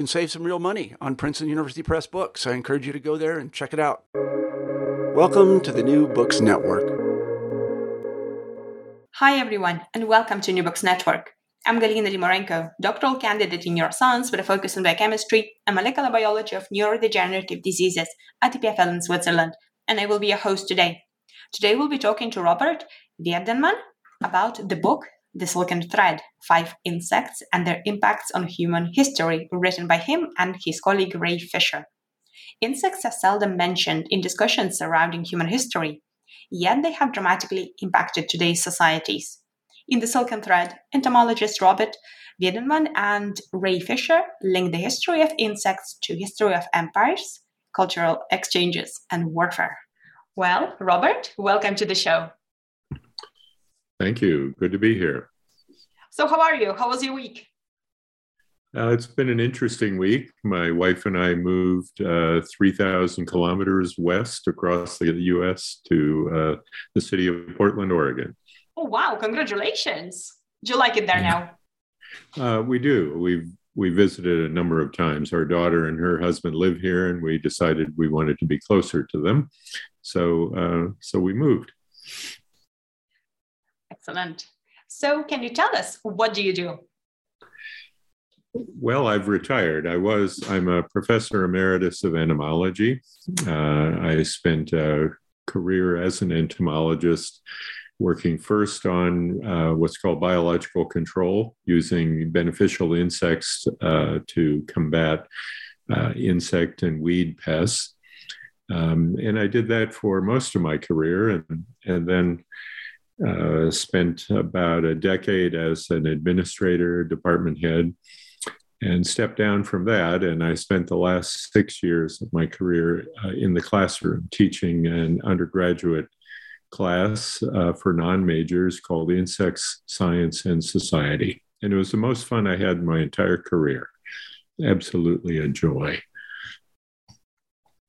can save some real money on Princeton University Press books. I encourage you to go there and check it out. Welcome to the New Books Network. Hi, everyone, and welcome to New Books Network. I'm Galina Limorenko, doctoral candidate in neuroscience with a focus on biochemistry and molecular biology of neurodegenerative diseases at EPFL in Switzerland, and I will be your host today. Today, we'll be talking to Robert Wiedenmann about the book The Silken Thread Five Insects and Their Impacts on Human History, written by him and his colleague Ray Fisher. Insects are seldom mentioned in discussions surrounding human history, yet they have dramatically impacted today's societies. In The Silken Thread, entomologist Robert Wiedenmann and Ray Fisher link the history of insects to history of empires, cultural exchanges, and warfare. Well, Robert, welcome to the show. Thank you. Good to be here. So, how are you? How was your week? Uh, it's been an interesting week. My wife and I moved uh, 3,000 kilometers west across the US to uh, the city of Portland, Oregon. Oh, wow. Congratulations. Do you like it there now? Uh, we do. We've we visited a number of times. Our daughter and her husband live here, and we decided we wanted to be closer to them. So, uh, so we moved. Excellent. So, can you tell us what do you do? Well, I've retired. I was, I'm a professor emeritus of entomology. Uh, I spent a career as an entomologist working first on uh, what's called biological control using beneficial insects uh, to combat uh, insect and weed pests. Um, and I did that for most of my career and, and then uh, spent about a decade as an administrator, department head and stepped down from that. And I spent the last six years of my career uh, in the classroom teaching an undergraduate class uh, for non majors called Insects, Science, and Society. And it was the most fun I had my entire career. Absolutely a joy.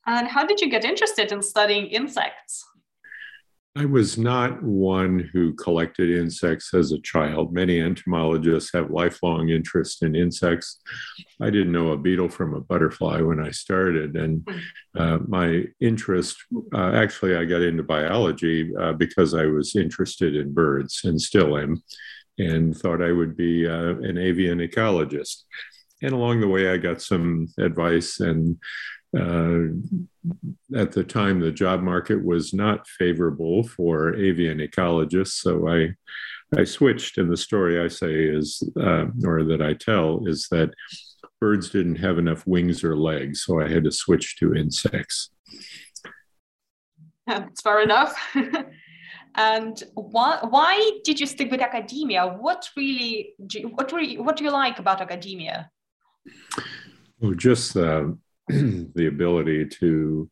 And how did you get interested in studying insects? I was not one who collected insects as a child. Many entomologists have lifelong interest in insects. I didn't know a beetle from a butterfly when I started. And uh, my interest uh, actually, I got into biology uh, because I was interested in birds and still am, and thought I would be uh, an avian ecologist. And along the way, I got some advice and at the time, the job market was not favorable for avian ecologists. So I, I switched. And the story I say is, uh, or that I tell, is that birds didn't have enough wings or legs. So I had to switch to insects. That's fair enough. and why, why did you stick with academia? What really, do you, what really, what do you like about academia? Oh, just the the ability to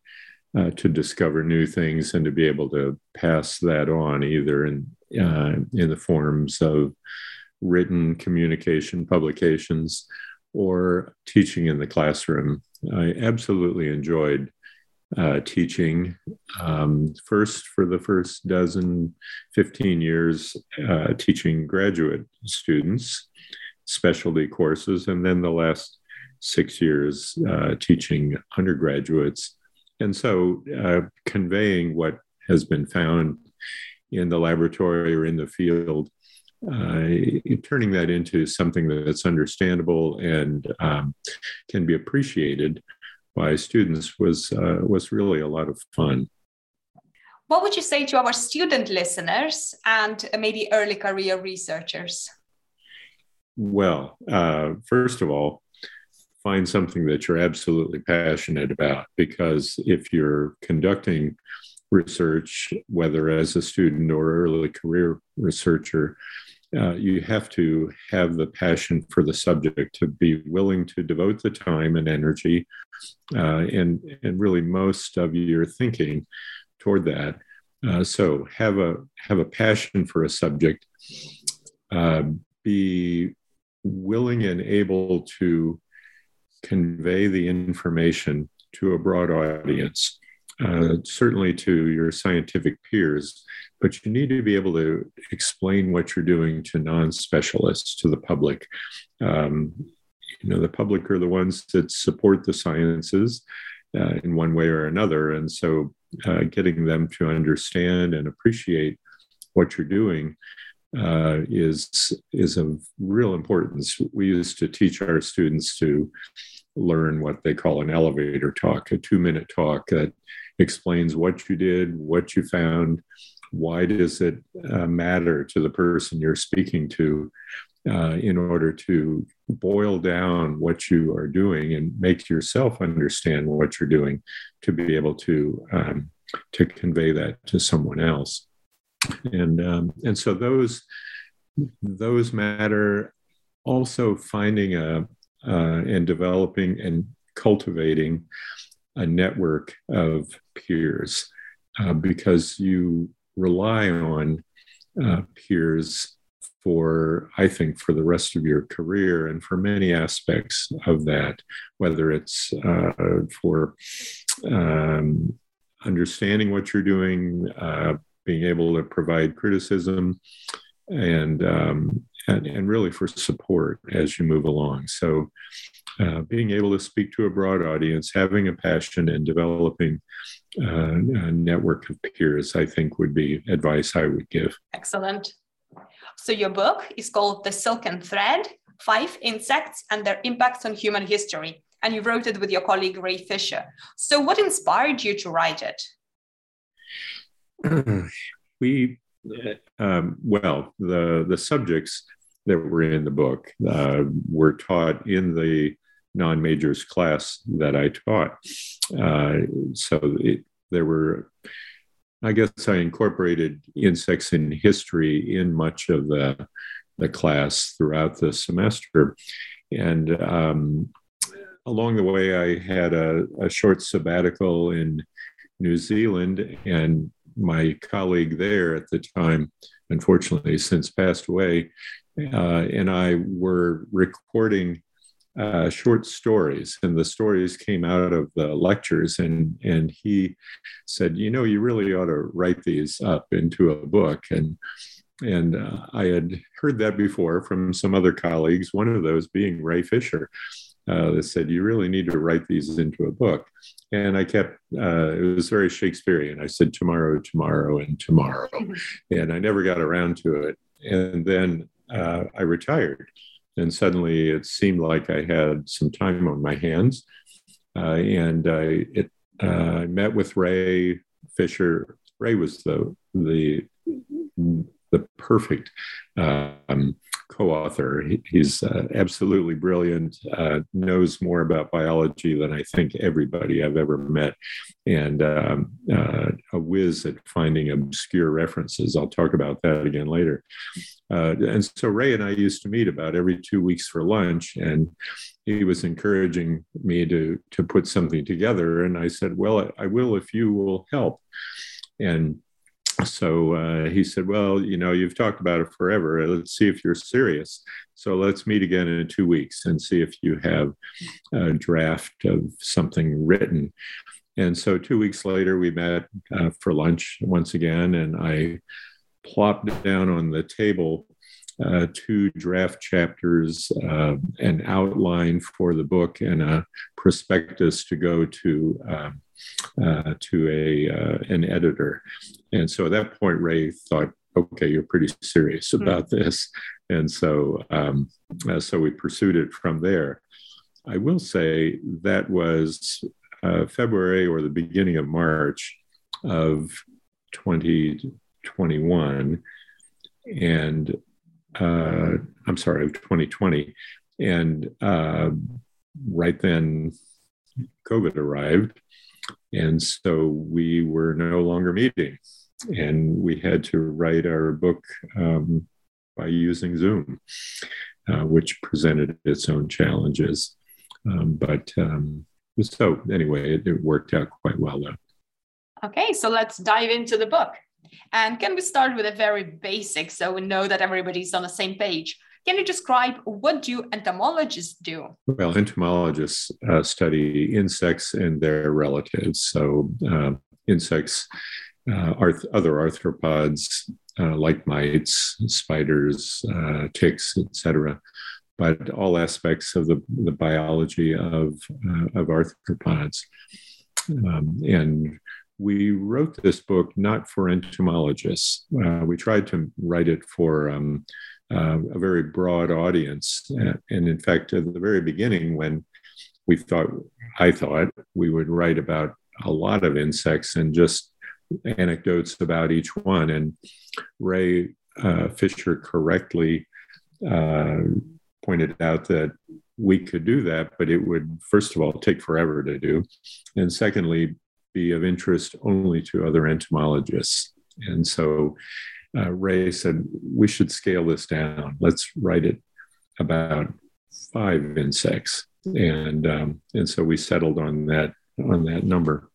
uh, to discover new things and to be able to pass that on either in uh, in the forms of written communication publications or teaching in the classroom. I absolutely enjoyed uh, teaching. Um, first, for the first dozen, 15 years, uh, teaching graduate students specialty courses, and then the last six years uh, teaching undergraduates. And so, uh, conveying what has been found in the laboratory or in the field uh, turning that into something that's understandable and um, can be appreciated by students was uh, was really a lot of fun. What would you say to our student listeners and maybe early career researchers? Well, uh, first of all, find something that you're absolutely passionate about because if you're conducting research, whether as a student or early career researcher, uh, you have to have the passion for the subject to be willing to devote the time and energy uh, and and really most of your thinking toward that. Uh, so have a have a passion for a subject. Uh, be willing and able to convey the information to a broad audience uh, certainly to your scientific peers, but you need to be able to explain what you're doing to non specialists, to the public. Um, you know, the public are the ones that support the sciences uh, in one way or another. And so uh, getting them to understand and appreciate what you're doing uh, is is of real importance. We used to teach our students to learn what they call an elevator talk, a two minute talk that explains what you did, what you found, why does it uh, matter to the person you're speaking to uh, in order to boil down what you are doing and make yourself understand what you're doing to be able to um, to convey that to someone else and um, and so those those matter. Also finding a uh, and developing and cultivating a network of peers uh, because you rely on uh, peers for, I think, for the rest of your career and for many aspects of that, whether it's uh, for um, understanding what you're doing, uh, being able to provide criticism, and, um, and, and really for support as you move along. So uh, being able to speak to a broad audience, having a passion, and developing uh, a network of peers, I think would be advice I would give. Excellent. So, your book is called The Silken Thread Five Insects and Their Impacts on Human History. And you wrote it with your colleague Ray Fisher. So, what inspired you to write it? We, um, well, the, the subjects that were in the book uh, were taught in the non majors class that I taught. Uh, so it, there were, I guess I incorporated insects in history in much of the, the class throughout the semester. And um, along the way, I had a, a short sabbatical in New Zealand, and my colleague there at the time, unfortunately, since passed away, uh, and I were recording uh, short stories, and the stories came out of the lectures. And and he said, you know, you really ought to write these up into a book. And and uh, I had heard that before from some other colleagues. One of those being Ray Fisher. Uh, that said, you really need to write these into a book. And I kept, uh, it was very Shakespearean. I said, tomorrow, tomorrow, and tomorrow. And I never got around to it. And then uh, I retired and suddenly it seemed like I had some time on my hands. Uh, and I it, uh, met with Ray Fisher. Ray was the the the perfect um, co-author. He, he's uh, absolutely brilliant. Uh, knows more about biology than I think everybody I've ever met, and um, uh, a whiz at finding obscure references. I'll talk about that again later. Uh, and so Ray and I used to meet about every two weeks for lunch, and he was encouraging me to to put something together. And I said, "Well, I will if you will help." And so uh, he said, Well, you know, you've talked about it forever. Let's see if you're serious. So let's meet again in two weeks and see if you have a draft of something written. And so two weeks later, we met uh, for lunch once again, and I plopped down on the table uh, two draft chapters, uh, an outline for the book, and a prospectus to go to um, uh, to a uh, an editor. And so at that point, Ray thought, "Okay, you're pretty serious hmm. about mm-hmm. this," and so um, uh, so we pursued it from there. I will say that was uh, February or the beginning of March of 2021. And uh, I'm sorry, of 2020. And uh, right then, COVID arrived. And so we were no longer meeting. And we had to write our book um, by using Zoom, uh, which presented its own challenges. Um, but um, so anyway, it, it worked out quite well though. Okay, so let's dive into the book. And can we start with a very basic so we know that everybody's on the same page? Can you describe what do entomologists do? Well, entomologists uh, study insects and their relatives. So uh, insects, uh, other arthropods uh, like mites, spiders, uh, ticks, etc but all aspects of the, the biology of, uh, of arthropods. Um, and we wrote this book not for entomologists. Uh, we tried to write it for um, uh, a very broad audience. And in fact, at the very beginning, when we thought, I thought we would write about a lot of insects and just anecdotes about each one. And Ray uh, Fisher correctly uh, pointed out that we could do that, but it would, first of all, take forever to do. And secondly, be of interest only to other entomologists. And so uh, Ray said, we should scale this down. Let's write it about five insects. And, um, and so we settled on that, on that number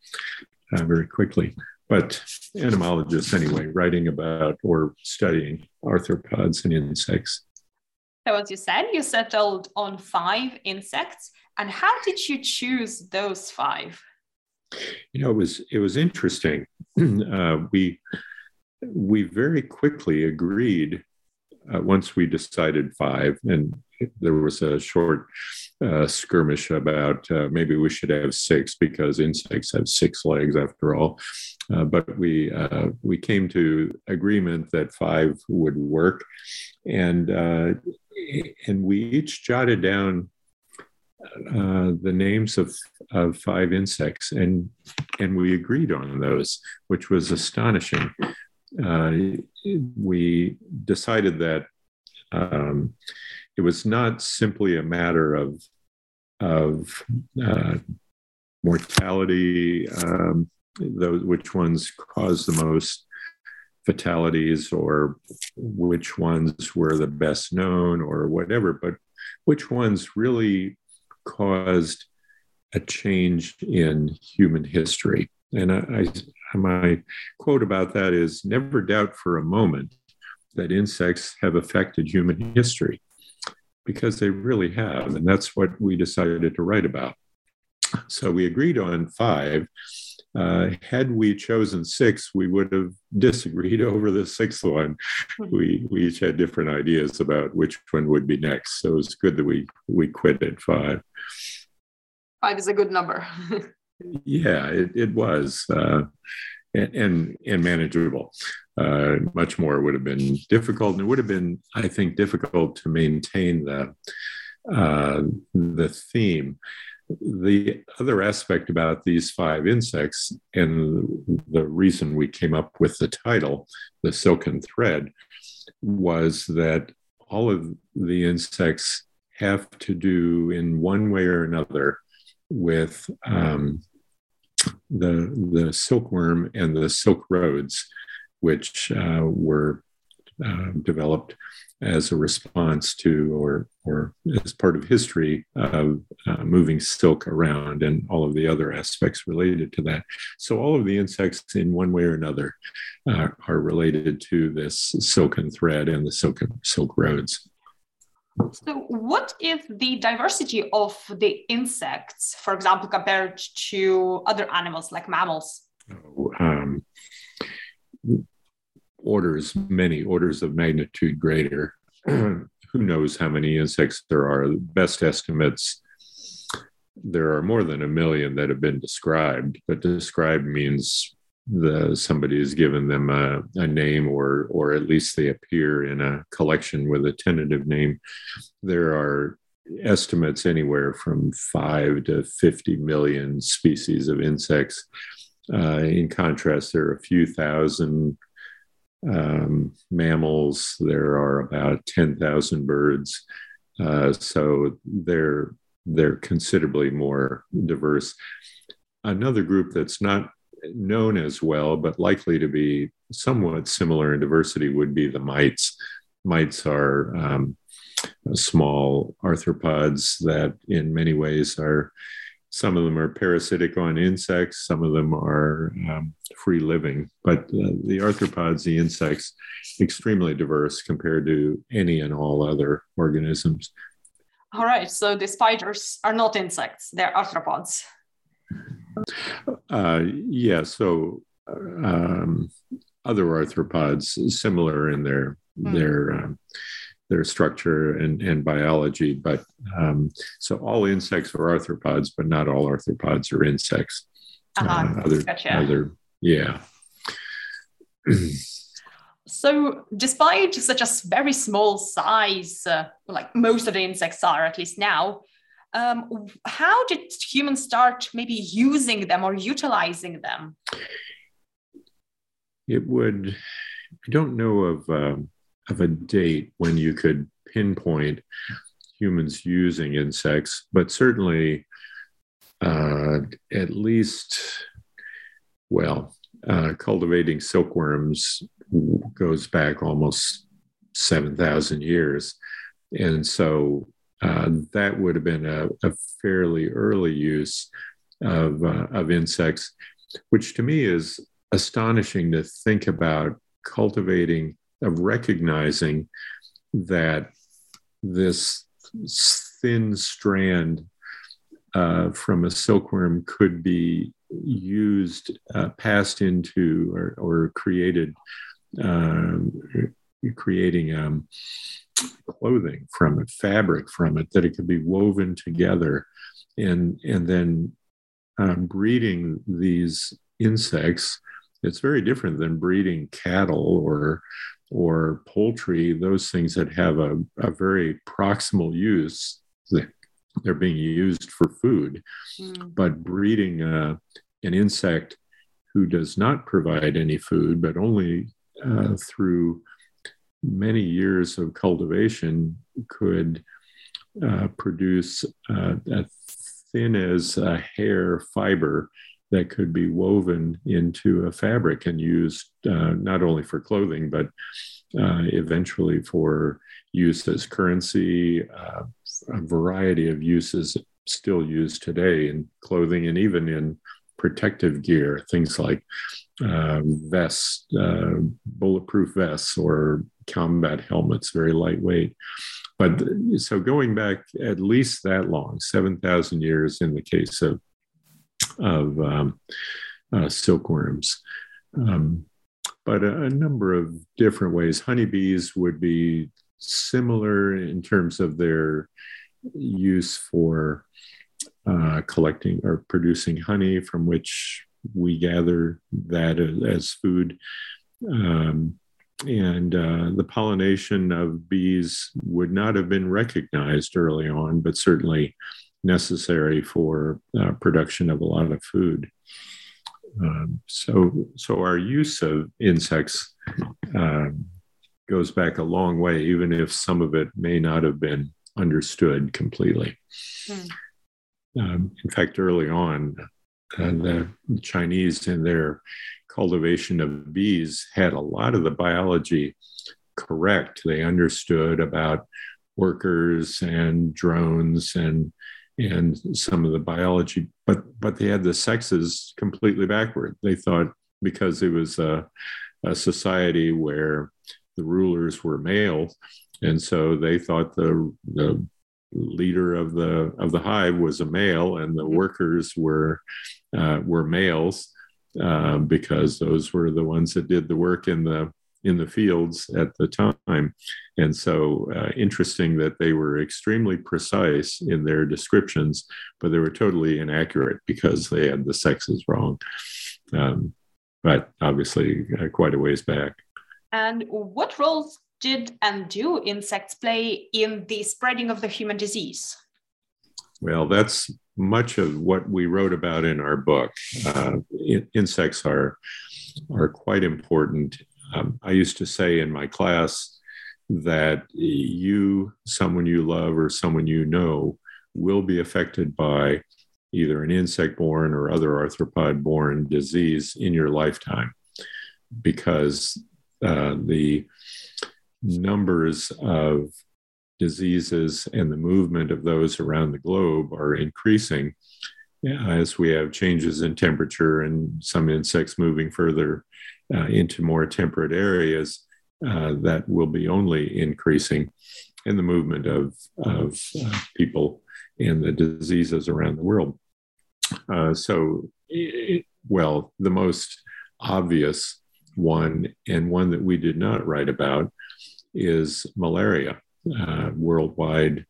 uh, very quickly. But entomologists, anyway, writing about or studying arthropods and insects so as you said, you settled on five insects. And how did you choose those five? You know, it was it was interesting. Uh, we we very quickly agreed uh, once we decided five, and there was a short uh, skirmish about uh, maybe we should have six because insects have six legs after all. Uh, but we uh, we came to agreement that five would work, and and we each jotted down uh, the names of, of five insects, and and we agreed on those, which was astonishing. Uh, we decided that um, it was not simply a matter of of uh, mortality, um, those which ones cause the most fatalities or which ones were the best known or whatever, but which ones really caused a change in human history. And I, I, my quote about that is never doubt for a moment that insects have affected human history because they really have. And that's what we decided to write about. So we agreed on five. Uh, had we chosen six, we would have disagreed over the sixth one. Hmm. We, we each had different ideas about which one would be next. So it was good that we, we quit at five. Five is a good number. yeah, it, it was. Uh, and, and, and manageable. Uh, much more would have been difficult, and it would have been, I think, difficult to maintain the uh, the theme. The other aspect about these five insects, and the reason we came up with the title, The Silken Thread, was that all of the insects have to do in one way or another with um, the, the silkworm and the silk roads, which uh, were uh, developed as a response to or or as part of history of uh, moving silk around and all of the other aspects related to that. So all of the insects in one way or another uh, are related to this silken thread and the silk silk roads. So, what is the diversity of the insects, for example, compared to other animals like mammals? Um, orders, many orders of magnitude greater. Who knows how many insects there are? The best estimates there are more than a million that have been described, but described means the somebody has given them a, a, name or or at least they appear in a collection with a tentative name there are estimates anywhere from 5 to 50 million species of insects uh, in contrast there are a few thousand um, mammals there are about 10,000 birds uh, so they're they're considerably more diverse another group that's not known as well, but likely to be somewhat similar in diversity, would be the mites. Mites are um, small arthropods that, in many ways, are some of them are parasitic on insects, some of them are um, free living. But uh, the arthropods, the insects, extremely diverse compared to any and all other organisms. All right. So the spiders are not insects, they're arthropods. Uh, yeah, so um, other arthropods similar in their mm. their um, their structure and, and biology, but um, so all insects are arthropods, but not all arthropods are insects. Uh-huh. Uh, other, gotcha. other, yeah. so, despite such a very small size, uh, like most of the insects are at least now, um, how did humans start maybe using them or utilizing them? It would, I don't know of, um, of a date when you could pinpoint humans using insects, but certainly uh, at least, well, uh, cultivating silkworms goes back almost 7,000 years. And so uh, that would have been a, a fairly early use of, uh, of insects, which to me is astonishing to think about cultivating, of recognizing that this thin strand uh, from a silkworm could be used, uh, passed into, or, or created, um, creating um, clothing from it, fabric from it, that it could be woven together. And, and then uh, breeding these insects, it's very different than breeding cattle or, or poultry, those things that have a, a very proximal use. They're being used for food. Mm. But breeding uh, an insect who does not provide any food, but only uh, through many years of cultivation could uh, produce uh, as thin as a hair fiber that could be woven into a fabric and used uh, not only for clothing, but uh, eventually for use as currency, uh, a variety of uses still used today in clothing and even in protective gear, things like uh, vests, uh, bulletproof vests, or combat helmets, very lightweight. But so going back at least that long, 7,000 years in the case of, of um, uh, silkworms. Um, but a, a, number of different ways. Honeybees would be similar in terms of their use for uh, collecting or producing honey from which we gather that as food. Um, and uh, the pollination of bees would not have been recognized early on, but certainly necessary for uh, production of a lot of food. Um, so, so our use of insects um, goes back a long way, even if some of it may not have been understood completely. Hmm. Um, in fact, early on, uh, the Chinese in their cultivation of bees had a lot of the biology correct. They understood about workers and drones and and some of the biology, but but they had the sexes completely backward. They thought because it was a, a society where the rulers were male, and so they thought the the leader of the of the hive was a male, and the mm-hmm. workers were uh, were males uh, because those were the ones that did the work in the in the fields at the time. And so, uh, interesting that they were extremely precise in their descriptions, but they were totally inaccurate because they had the sexes wrong. Um, but obviously, uh, quite a ways back. And what roles did and do insects play in the spreading of the human disease? Well, that's much of what we wrote about in our book. Uh, in, insects are are quite important. Um, I used to say in my class that you, someone you love, or someone you know will be affected by either an insect borne or other arthropod borne disease in your lifetime because uh, the numbers of diseases and the movement of those around the globe are increasing as we have changes in temperature and some insects moving further uh, into more temperate areas, uh, that will be only increasing in the movement of, of uh, people and the diseases around the world. Uh, so, well, the most obvious one, and one that we did not write about, is malaria. Uh, worldwide,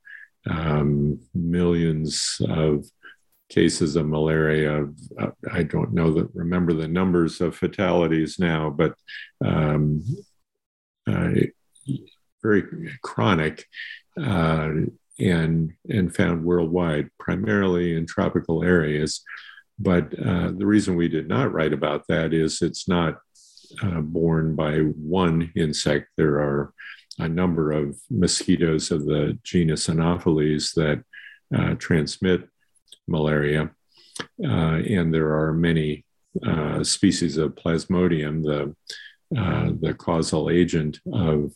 um, millions of cases of malaria. I don't know that remember the numbers of fatalities now, but um, uh, very chronic uh, and and found worldwide, primarily in tropical areas. But uh, the reason we did not write about that is it's not uh, borne by one insect. There are a number of mosquitoes of the genus Anopheles that uh, transmit malaria. Uh, and there are many uh, species of Plasmodium, the, uh, the causal agent of,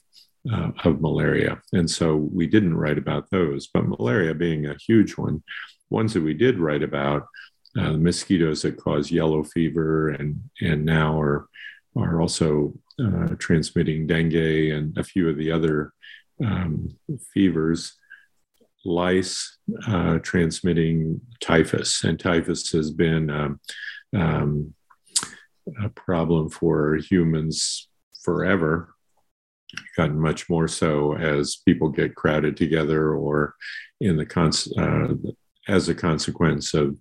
uh, of malaria. And so we didn't write about those, but malaria being a huge one, ones that we did write about, uh, the mosquitoes that cause yellow fever and, and now are, are also uh, transmitting dengue and a few of the other um, fevers, lice uh, transmitting typhus. And typhus has been um, um, a problem for humans forever, gotten much more so as people get crowded together or in the cons- uh, as a consequence of,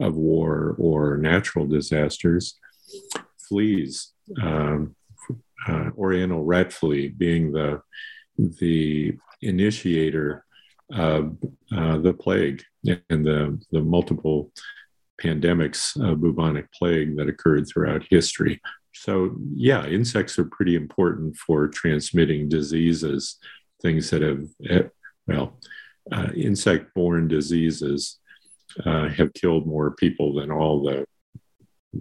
of war or natural disasters. Fleas, um, uh, Oriental rat flea being the the initiator of uh, the plague and the the multiple pandemics of bubonic plague that occurred throughout history. So yeah, insects are pretty important for transmitting diseases, things that have eh, well, uh, insect-borne diseases uh, have killed more people than all the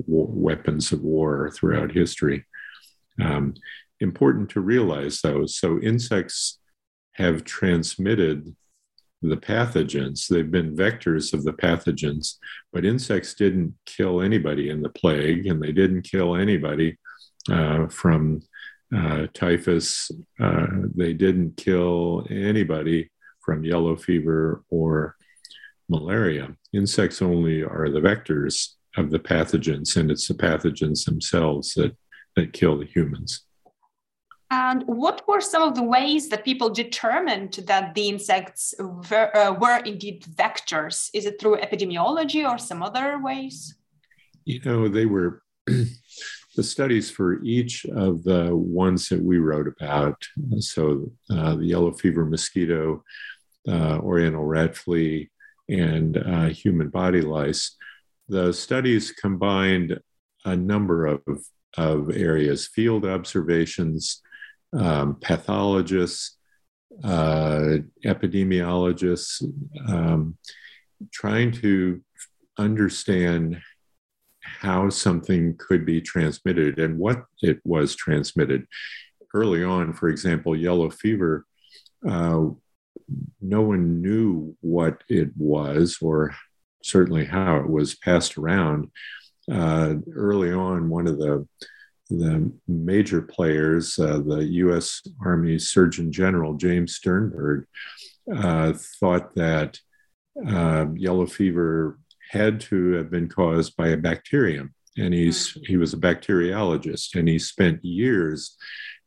weapons of war throughout history. Um, important to realize, though, so insects have transmitted the pathogens. They've been vectors of the pathogens, but insects didn't kill anybody in the plague, and they didn't kill anybody uh, from uh, typhus. Uh, they didn't kill anybody from yellow fever or malaria. Insects only are the vectors of the pathogens, and it's the pathogens themselves that that kill the humans. And what were some of the ways that people determined that the insects were, uh, were indeed vectors? Is it through epidemiology or some other ways? You know, they were the studies for each of the ones that we wrote about. So, uh, the yellow fever mosquito, uh, oriental rat flea, and uh, human body lice. The studies combined a number of of areas field observations, um, pathologists, uh, epidemiologists, um, trying to understand how something could be transmitted and what it was transmitted. Early on, for example, yellow fever, uh, no one knew what it was or certainly how it was passed around uh, early on, one of the the major players, uh, the U.S. Army Surgeon General James Sternberg, uh, thought that uh, yellow fever had to have been caused by a bacterium. And he's he was a bacteriologist, and he spent years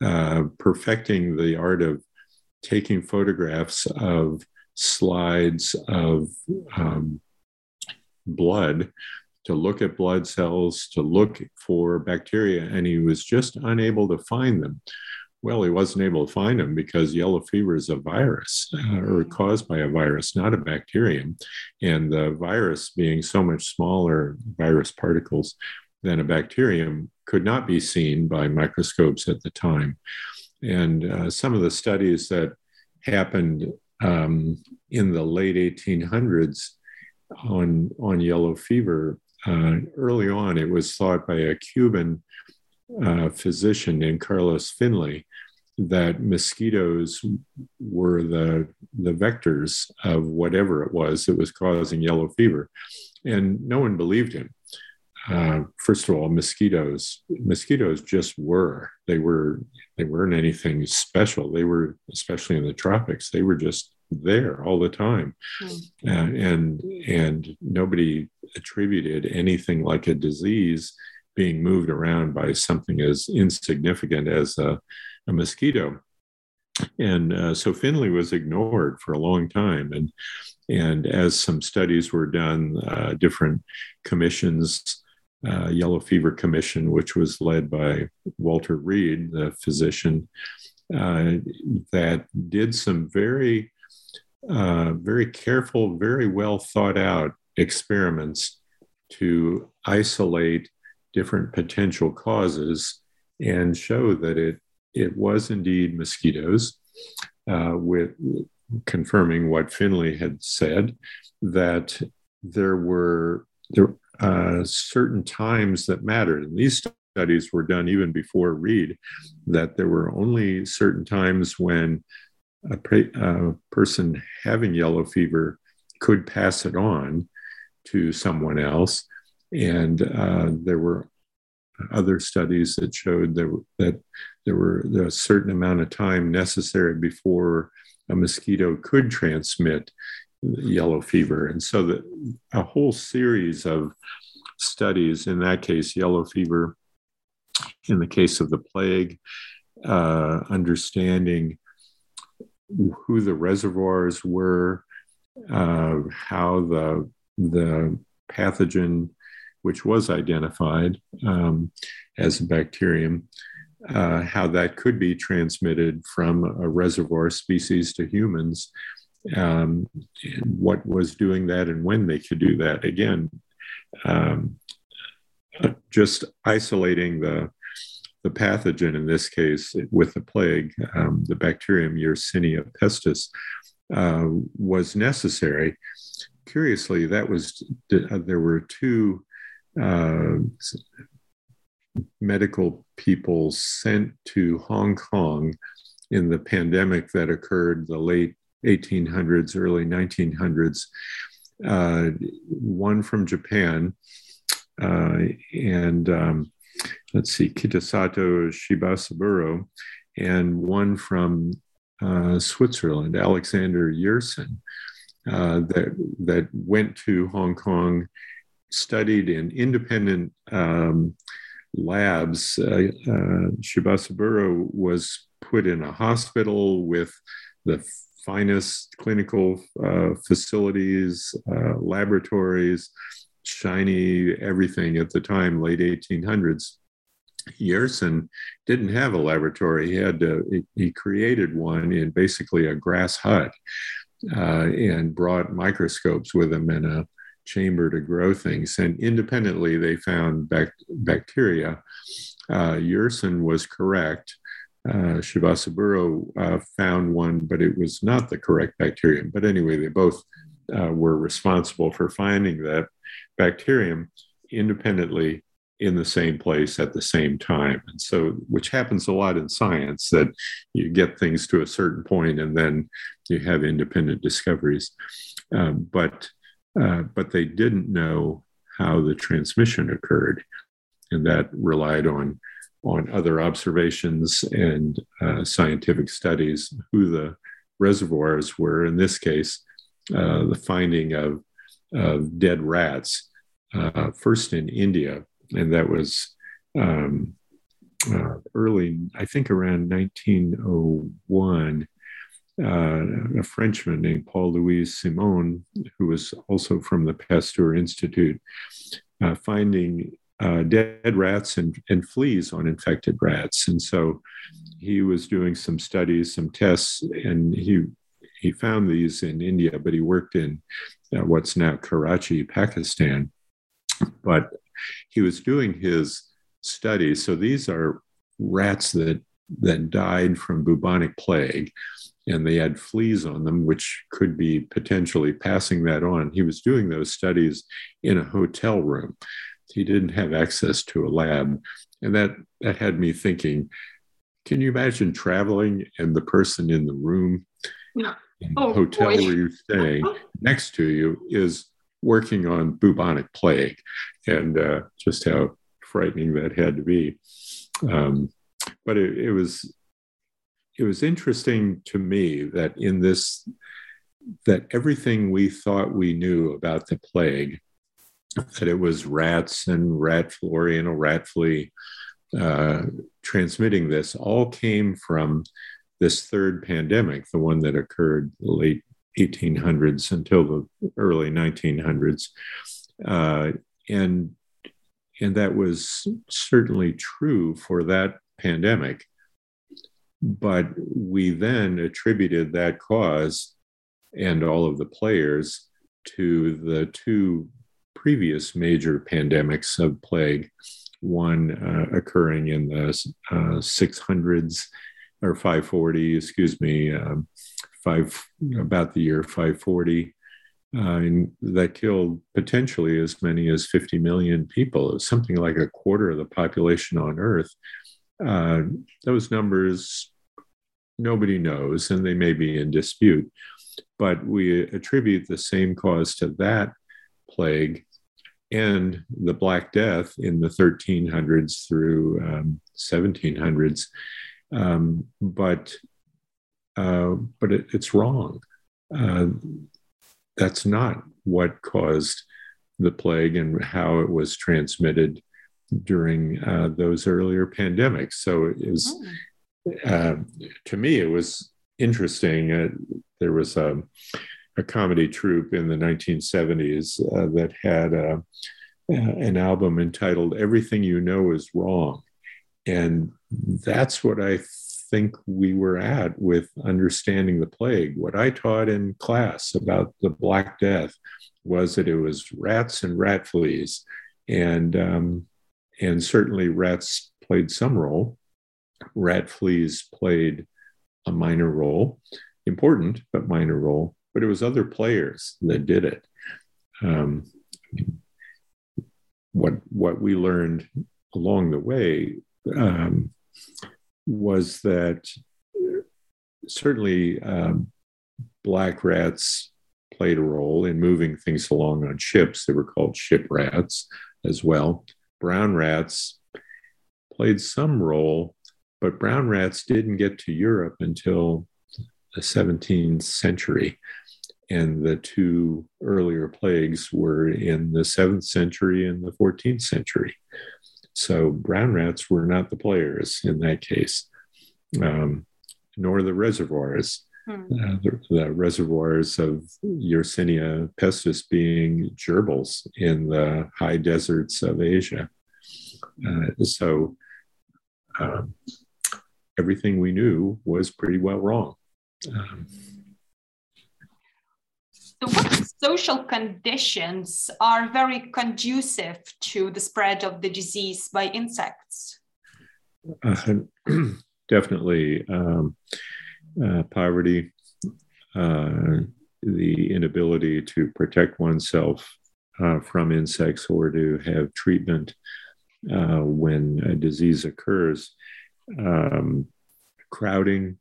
uh, perfecting the art of taking photographs of slides of um, blood to look at blood cells, to look for bacteria, and he was just unable to find them. Well, he wasn't able to find them because yellow fever is a virus uh, or caused by a virus, not a bacterium. And the virus, being so much smaller virus particles than a bacterium, could not be seen by microscopes at the time. And uh, some of the studies that happened um, in the late 1800s on, on yellow fever uh, early on, it was thought by a Cuban uh, physician named Carlos Finlay that mosquitoes were the, the vectors of whatever it was that was causing yellow fever. And no one believed him. Uh, first of all, mosquitoes, mosquitoes just were. They were, they weren't anything special. They were, especially in the tropics, they were just there all the time, mm. uh, and and nobody attributed anything like a disease being moved around by something as insignificant as a, a mosquito. And uh, so Finlay was ignored for a long time, and and as some studies were done, uh, different commissions. Uh, Yellow Fever Commission, which was led by Walter Reed, the physician, uh, that did some very uh, very careful, very well thought out experiments to isolate different potential causes and show that it it was indeed mosquitoes, uh, with confirming what Finlay had said that there were there uh, certain times that mattered, and these studies were done even before Reed. That there were only certain times when a, a person having yellow fever could pass it on to someone else. And uh, there were other studies that showed that, that there were a certain amount of time necessary before a mosquito could transmit yellow fever. And so that a whole series of studies, in that case, yellow fever, in the case of the plague, uh, understanding who the reservoirs were, uh, how the the pathogen, which was identified um, as a bacterium, uh, how that could be transmitted from a reservoir species to humans, um, what was doing that, and when they could do that. Again, um, just isolating the the pathogen in this case with the plague, um, the bacterium Yersinia pestis, uh, was necessary. Curiously, that was uh, there were two uh, medical people sent to Hong Kong in the pandemic that occurred the late 1800s, early 1900s. Uh, one from Japan uh, and um, let's see, Kitasato Shibasaburo, and one from uh, Switzerland, Alexander Yersin, uh, that, that went to Hong Kong, studied in independent um, labs. Uh, uh, Shibasaburo was put in a hospital with the finest clinical uh, facilities, uh, laboratories, shiny everything at the time, late 1800s. Yersin didn't have a laboratory. He had to, he created one in basically a grass hut uh, and brought microscopes with him in a chamber to grow things. And independently, they found bac- bacteria. Uh, Yersin was correct. Uh, Shibasaburo uh, found one, but it was not the correct bacterium. But anyway, they both uh, were responsible for finding that bacterium independently in the same place at the same time. And so, which happens a lot in science that you get things to a certain point and then you have independent discoveries. Um, but, uh, but they didn't know how the transmission occurred. And that relied on on other observations and uh, scientific studies who the reservoirs were. In this case, uh, the finding of, of dead rats, uh, first in India, and that was um, uh, early, I think around 1901. Uh, a Frenchman named Paul Louis Simond, who was also from the Pasteur Institute, uh, finding uh, dead rats and, and fleas on infected rats. And so he was doing some studies, some tests, and he he found these in India, but he worked in uh, what's now Karachi, Pakistan. But he was doing his studies. So these are rats that that died from bubonic plague, and they had fleas on them, which could be potentially passing that on. He was doing those studies in a hotel room he didn't have access to a lab. And that, that had me thinking can you imagine traveling and the person in the room, oh, hotel boy. where you're staying, next to you is working on bubonic plague and uh, just how frightening that had to be. Um, but it, it was it was interesting to me that in this that everything we thought we knew about the plague that it was rats and rat florian rat flea uh, transmitting this all came from this third pandemic, the one that occurred late 1800s until the early 1900s. Uh, and, and that was certainly true for that pandemic. But we then attributed that cause and all of the players to the two previous major pandemics of plague, one uh, occurring in the uh, 600s or 540, excuse me, um, five about the year 540. Uh, and that killed potentially as many as 50 million people. Something like a quarter of the population on Earth. Uh, those numbers nobody knows, and they may be in dispute. But we attribute the same cause to that plague and the Black Death in the 1300s through um, 1700s. Um, but uh, but it, it's wrong. Uh, that's not what caused the plague and how it was transmitted during uh, those earlier pandemics. So it was, oh. to me, it was interesting. Uh, there was a a comedy troupe in the 1970s uh, that had uh, an album entitled Everything You Know Is Wrong. And that's what I think we were at with understanding the plague. What I taught in class about the Black Death was that it was rats and rat fleas. And, um, and certainly rats played some role. Rat fleas played a minor role, important, but minor role but it was other players that did it. Um, what what we learned along the way um, was that certainly um, black rats played a role in moving things along on ships. They were called ship rats as well. Brown rats played some role, but brown rats didn't get to Europe until the 17th century and the two earlier plagues were in the 7th century and the 14th century. So brown rats were not the players in that case, um, nor the reservoirs. Hmm. Uh, the, the, reservoirs of Yersinia pestis being gerbils in the high deserts of Asia. Uh, so um, everything we knew was pretty well wrong. Um, so, what social conditions are very conducive to the spread of the disease by insects? Uh, definitely um, uh, poverty, uh, the inability to protect oneself uh, from insects or to have treatment uh, when a disease occurs, um, crowding,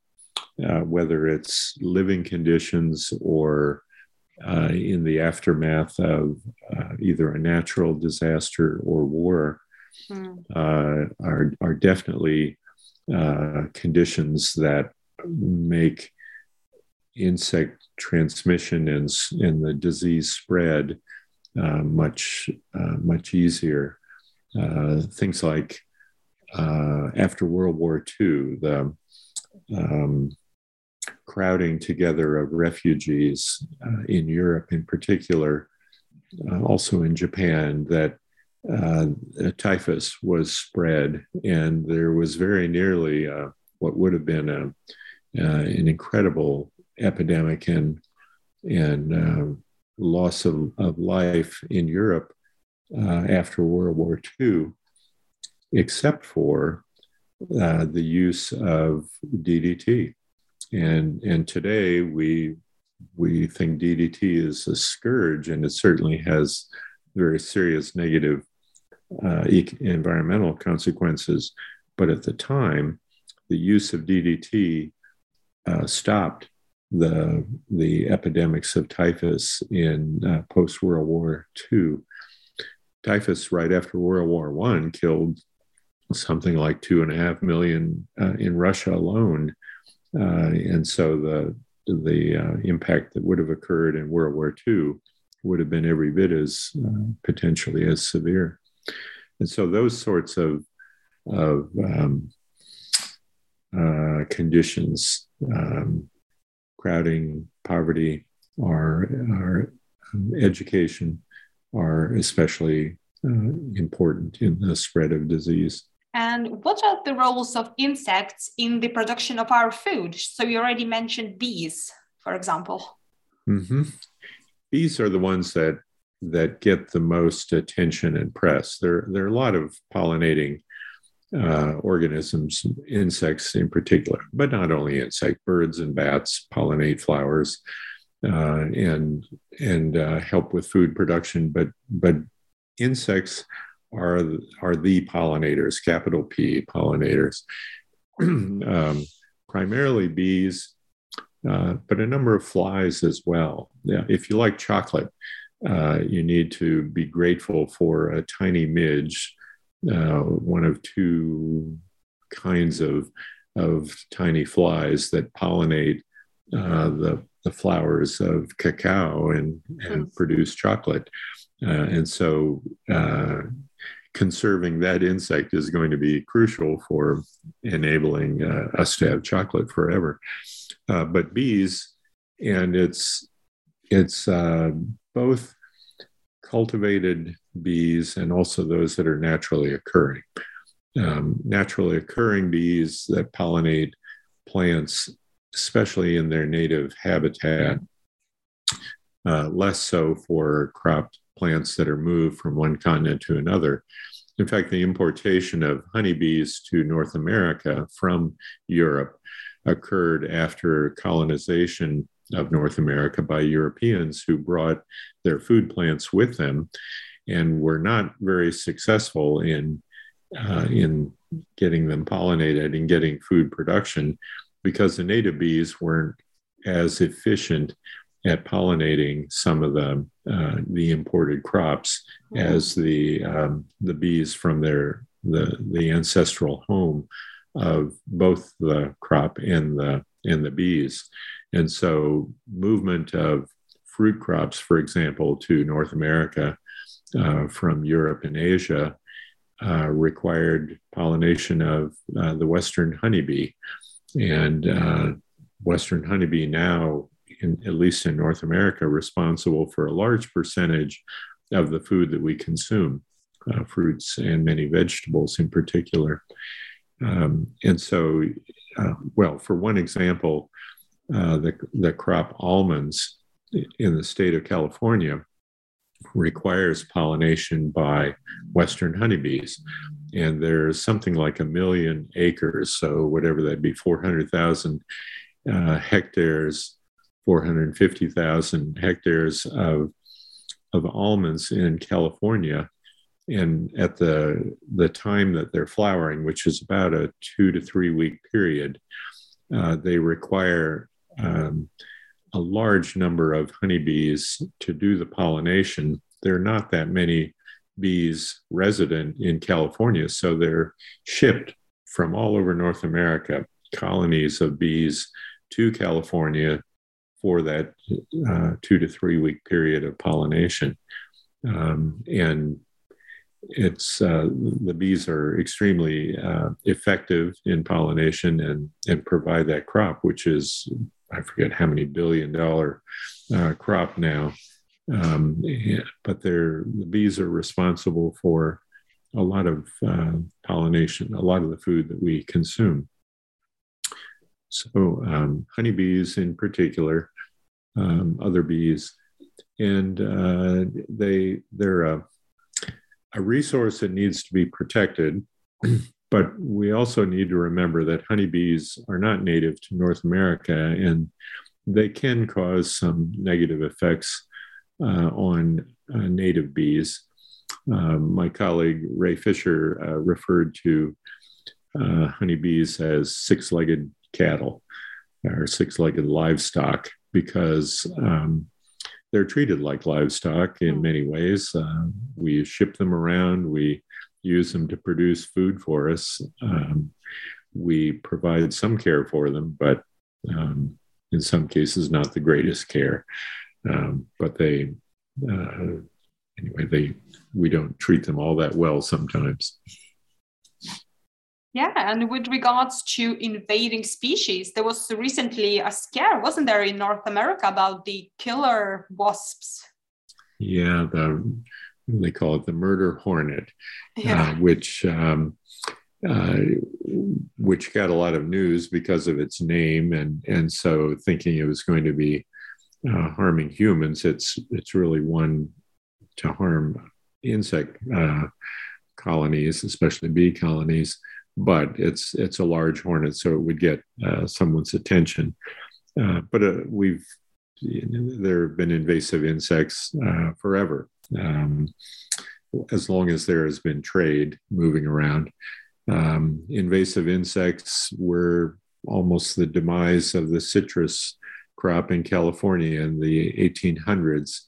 uh, whether it's living conditions or uh, in the aftermath of uh, either a natural disaster or war, mm. uh, are, are definitely uh, conditions that make insect transmission and, and the disease spread uh, much uh, much easier. Uh, things like uh, after World War II, the um, crowding together of refugees uh, in Europe, in particular, uh, also in Japan, that typhus was spread, and there was very nearly what would have been a, an incredible epidemic and and uh, loss of, of life in Europe uh, after World War II, except for uh, the use of DDT. And, and today we, we think DDT is a scourge, and it certainly has very serious negative uh, environmental consequences. But at the time, the use of DDT uh, stopped the the epidemics of typhus in uh, post World War II. Typhus, right after World War One, killed something like two and a half million uh, in Russia alone, and so the the uh, impact that would have occurred in World War II would have been every bit as uh, potentially as severe. And so those sorts of of um, uh, conditions um, crowding, poverty, our, our education are especially uh, important in the spread of disease. And what are the roles of insects in the production of our food? So you already mentioned bees, for example. Mm-hmm. Bees are the ones that that get the most attention and press. There, there are a lot of pollinating uh, organisms, insects in particular, but not only insect, birds and bats pollinate flowers uh, and and uh, help with food production. But but insects are are the pollinators, capital P pollinators, um, primarily bees, uh, but a number of flies as well. Yeah, if you like chocolate, uh, you need to be grateful for a tiny midge uh, one of two kinds of, of tiny flies that pollinate uh, the, the flowers of cacao and, and mm. produce chocolate. Uh, and so uh, conserving that insect is going to be crucial for enabling uh, us to have chocolate forever. Uh, but bees, and it's, it's both cultivated bees and also those that are naturally occurring. Um, naturally occurring bees that pollinate plants, especially in their native habitat, uh, less so for cropped plants that are moved from one continent to another. In fact, the importation of honeybees to North America from Europe occurred after colonization of North America by Europeans who brought their food plants with them and were not very successful in uh, in getting them pollinated and getting food production because the native bees weren't as efficient at pollinating some of the uh, the imported crops as the um, the bees from their the the ancestral home of both the crop and the and the bees and so movement of fruit crops for example to north america uh, from Europe and Asia uh, required pollination of uh, the Western honeybee. And uh, Western honeybee now, in, at least in North America, responsible for a large percentage of the food that we consume, uh, fruits and many vegetables in particular. Um, and so, well, for one example, the, the crop almonds in the state of California requires pollination by Western honeybees. And there's something like a million acres, so whatever that'd be, 400,000 uh, hectares, 450,000 hectares of, of almonds in California. And at the, the time that they're flowering, which is about a two to three week period, uh, they require um, a large number of honeybees to do the pollination. There are not that many bees resident in California. So they're shipped from all over North America, colonies of bees to California for that uh, two to three week period of pollination. Um, and it's uh, the bees are extremely uh, effective in pollination and and provide that crop, which is I forget how many billion dollar uh, crop now. Um, but they're the bees are responsible for a lot of uh, pollination, a lot of the food that we consume. So um, honeybees in particular, um, other bees, and uh, they they're a a resource that needs to be protected. But we also need to remember that honeybees are not native to North America and they can cause some negative effects uh, on uh, native bees. Uh, my colleague Ray Fisher uh, referred to uh, honeybees as six legged cattle or six legged livestock because um, they're treated like livestock in hmm. many ways. Uh, we ship them around, we use them to produce food for us. Um, we provide some care for them, but um, in some cases, not the greatest care. Um, but they, uh, anyway, they we don't treat them all that well sometimes. Yeah, and with regards to invading species, there was recently a scare, wasn't there, in North America about the killer wasps? Yeah, the they call it the murder hornet, yeah. uh, which um, uh, which got a lot of news because of its name, and and so thinking it was going to be uh, harming humans, it's it's really one to harm insect uh, colonies, especially bee colonies but it's it's a large hornet, so it would get uh, someone's attention. Uh, but uh, we've there have been invasive insects uh, forever, um, as long as there has been trade moving around. Um, invasive insects were almost the demise of the citrus crop in California in the 1800s,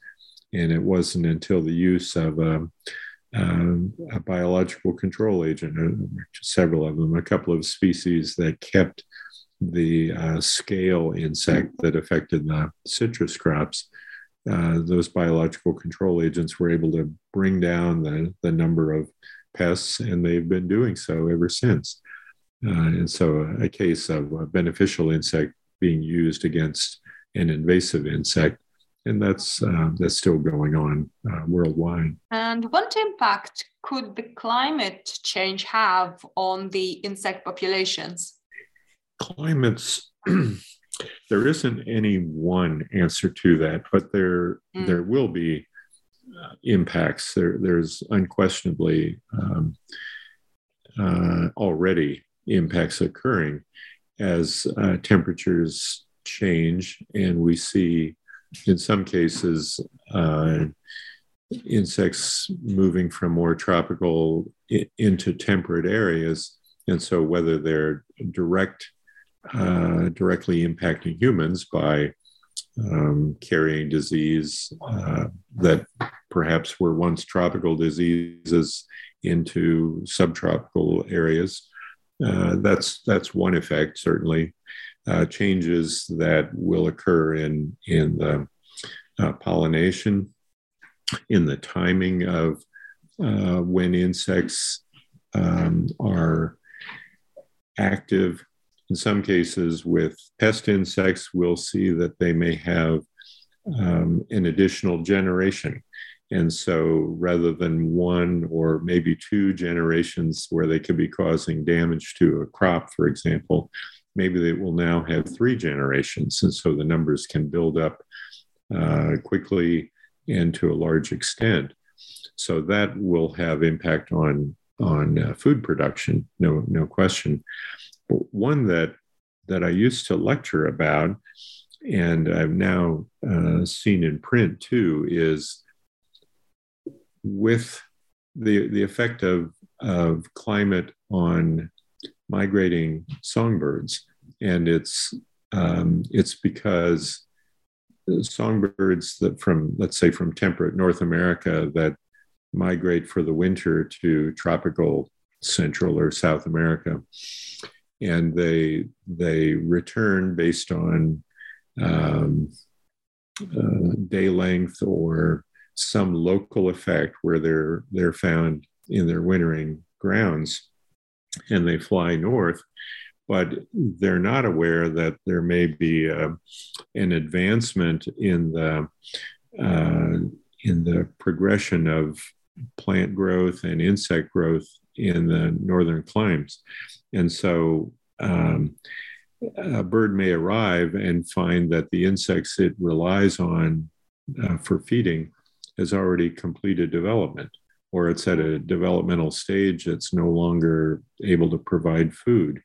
and it wasn't until the use of um, um, a biological control agent, uh, several of them, a couple of species that kept the uh, scale insect that affected the citrus crops. Uh, those biological control agents were able to bring down the, the number of pests, and they've been doing so ever since. Uh, and so, a, a case of a beneficial insect being used against an invasive insect and that's uh, that's still going on uh, worldwide. And what impact could the climate change have on the insect populations? Climates. there isn't any one answer to that, but there mm. there will be uh, impacts. There there's unquestionably um, uh, already impacts occurring as uh, temperatures change and we see in some cases, uh, insects moving from more tropical into temperate areas. And so, whether they're direct, uh, directly impacting humans by um, carrying disease uh, that perhaps were once tropical diseases into subtropical areas, uh, that's that's one effect certainly uh, changes that will occur in in the uh, pollination, in the timing of uh, when insects um, are active. In some cases, with pest insects, we'll see that they may have um, an additional generation. And so rather than one or maybe two generations where they could be causing damage to a crop, for example, maybe they will now have three generations. And so the numbers can build up uh, quickly and to a large extent. So that will have impact on on uh, food production, no no question. But one that that I used to lecture about, and I've now uh, seen in print too, is with the the effect of of climate on migrating songbirds, and it's um, it's because songbirds that from let's say from temperate North America that migrate for the winter to tropical Central or South America, and they they return based on um, uh, day length or some local effect where they're they're found in their wintering grounds, and they fly north. But they're not aware that there may be uh, an advancement in the uh, in the progression of plant growth and insect growth in the northern climes. And so um, a bird may arrive and find that the insects it relies on uh, for feeding has already completed development, or it's at a developmental stage that's no longer able to provide food.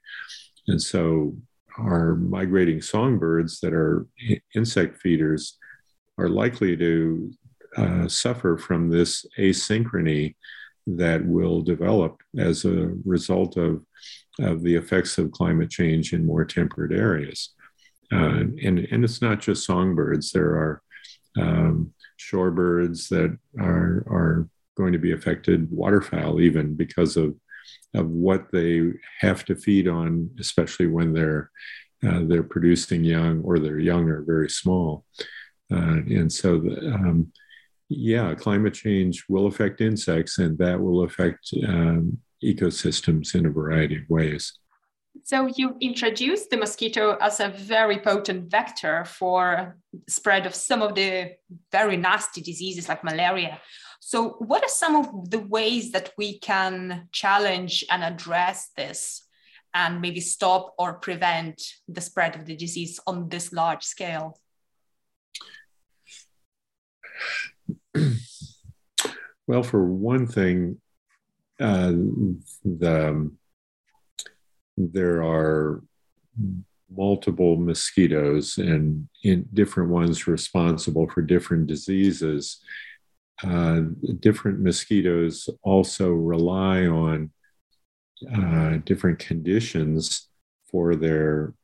And so our migrating songbirds that are insect feeders are likely to uh, suffer from this asynchrony that will develop as a result of, of the effects of climate change in more temperate areas. Uh, and, and it's not just songbirds, there are um, shorebirds that are, are going to be affected, waterfowl, even because of, of what they have to feed on, especially when they're, uh, they're producing young or they're young or very small. Uh, and so the, um, yeah, climate change will affect insects and that will affect um, ecosystems in a variety of ways. So you introduced the mosquito as a very potent vector for spread of some of the very nasty diseases like malaria. So what are some of the ways that we can challenge and address this and maybe stop or prevent the spread of the disease on this large scale? well, for one thing, uh, the there are multiple mosquitoes and in different ones responsible for different diseases. Uh, different mosquitoes also rely on uh, different conditions for their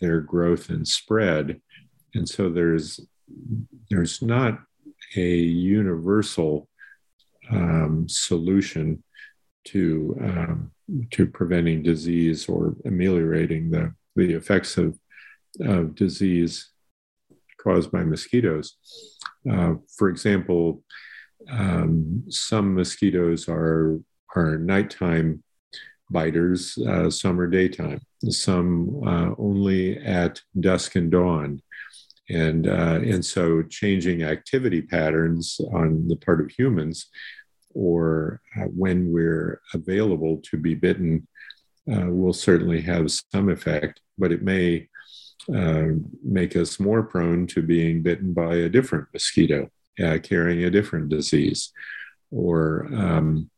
their growth and spread, and so there's there's not a universal um, solution to um, to preventing disease or ameliorating the the effects of of disease caused by mosquitoes. Uh, for example, um, some mosquitoes are are nighttime biters, uh, some are daytime, some uh, only at dusk and dawn. And, uh, and so changing activity patterns on the part of humans or uh, when we're available to be bitten uh, will certainly have some effect, but it may uh, make us more prone to being bitten by a different mosquito uh, carrying a different disease. Or um,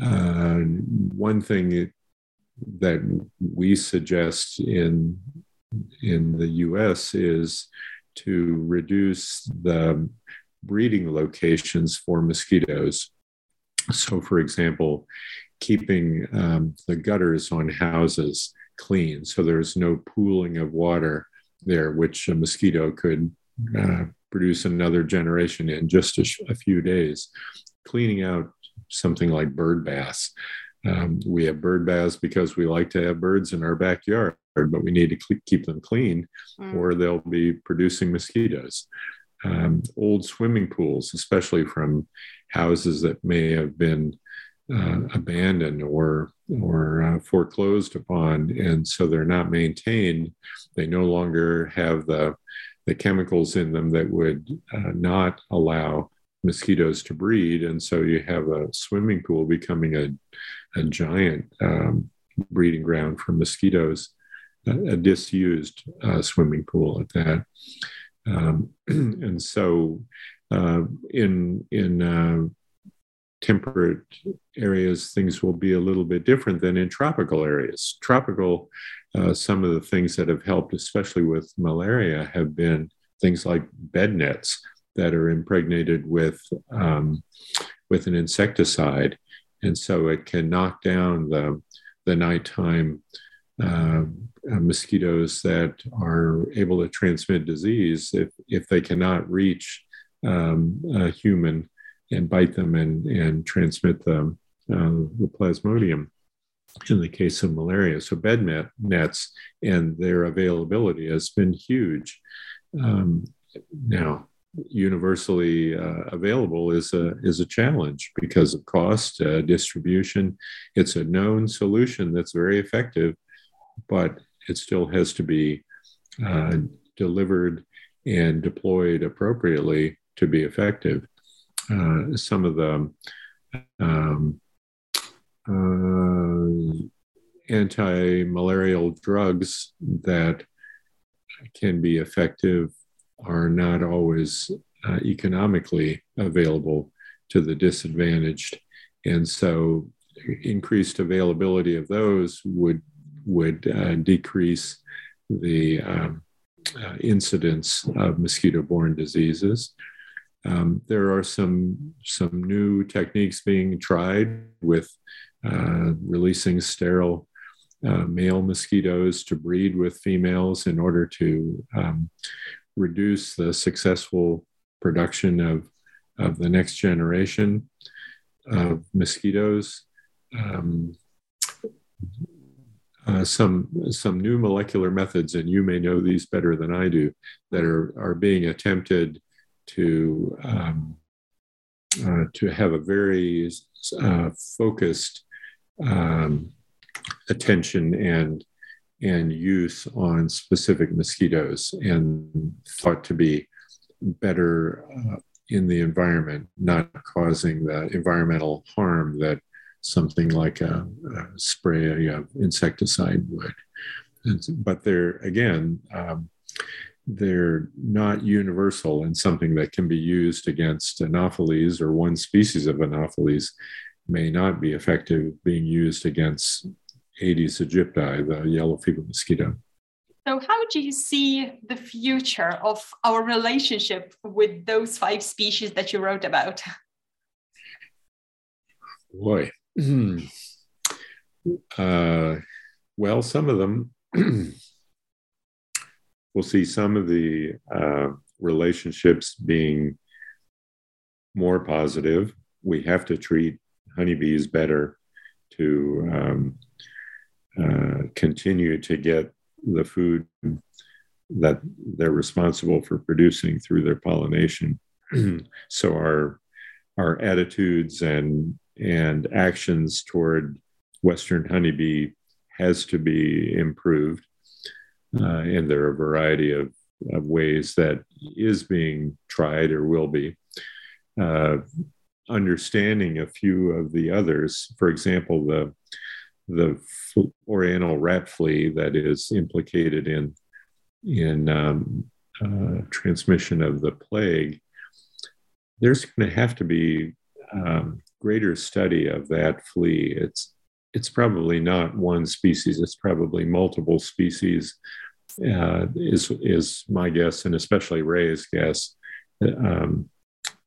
uh, one thing that we suggest in in the US is to reduce the breeding locations for mosquitoes. So, for example, keeping um, the gutters on houses clean so there's no pooling of water there, which a mosquito could uh, produce another generation in just a, sh- a, few days. Cleaning out something like bird baths. Um, we have bird baths because we like to have birds in our backyard but we need to cl- keep them clean mm. or they'll be producing mosquitoes. Um, old swimming pools, especially from houses that may have been uh, abandoned or or uh, foreclosed upon, and so they're not maintained. They no longer have the the chemicals in them that would uh, not allow mosquitoes to breed, and so you have a swimming pool becoming a a giant um, breeding ground for mosquitoes a, disused uh, swimming pool at that. Um, and so, uh, in in uh, temperate areas, things will be a little bit different than in tropical areas. Tropical, uh, some of the things that have helped, especially with malaria, have been things like bed nets that are impregnated with um, with an insecticide, and so it can knock down the the nighttime uh, mosquitoes that are able to transmit disease if, if they cannot reach um, a human and bite them and, and transmit the, uh, the plasmodium in the case of malaria. So bed net, nets and their availability has been huge. Um, now, universally uh, available is a is a challenge because of cost, uh, distribution. It's a known solution that's very effective, but it still has to be uh, delivered and deployed appropriately to be effective. Uh, some of the um, uh, anti-malarial drugs that can be effective are not always uh, economically available to the disadvantaged. And so increased availability of those would, would uh, decrease the um, uh, incidence of mosquito-borne diseases. Um, there are some, some new techniques being tried with uh, releasing sterile uh, male mosquitoes to breed with females in order to um, reduce the successful production of, of the next generation of mosquitoes. Um, uh, some some new molecular methods, and you may know these better than I do, that are are being attempted to um, uh, to have a very uh, focused um, attention and and use on specific mosquitoes and thought to be better uh, in the environment, not causing the environmental harm that something like a, a spray of insecticide would. But they're, again, um, they're not universal and something that can be used against Anopheles or one species of Anopheles may not be effective being used against Aedes aegypti, the yellow fever mosquito. So, how do you see the future of our relationship with those five species that you wrote about? Boy. uh, well, some of them, we'll see some of the uh, relationships being more positive. We have to treat honeybees better to um, uh, continue to get the food that they're responsible for producing through their pollination. so our our attitudes and and actions toward Western honeybee has to be improved, uh, and there are a variety of, of ways that is being tried or will be. Uh, understanding a few of the others, for example, the the Oriental rat flea that is implicated in in um, uh, transmission of the plague, there's going to have to be um, greater study of that flea. It's it's probably not one species; it's probably multiple species. Uh, is is my guess, and especially Ray's guess, um,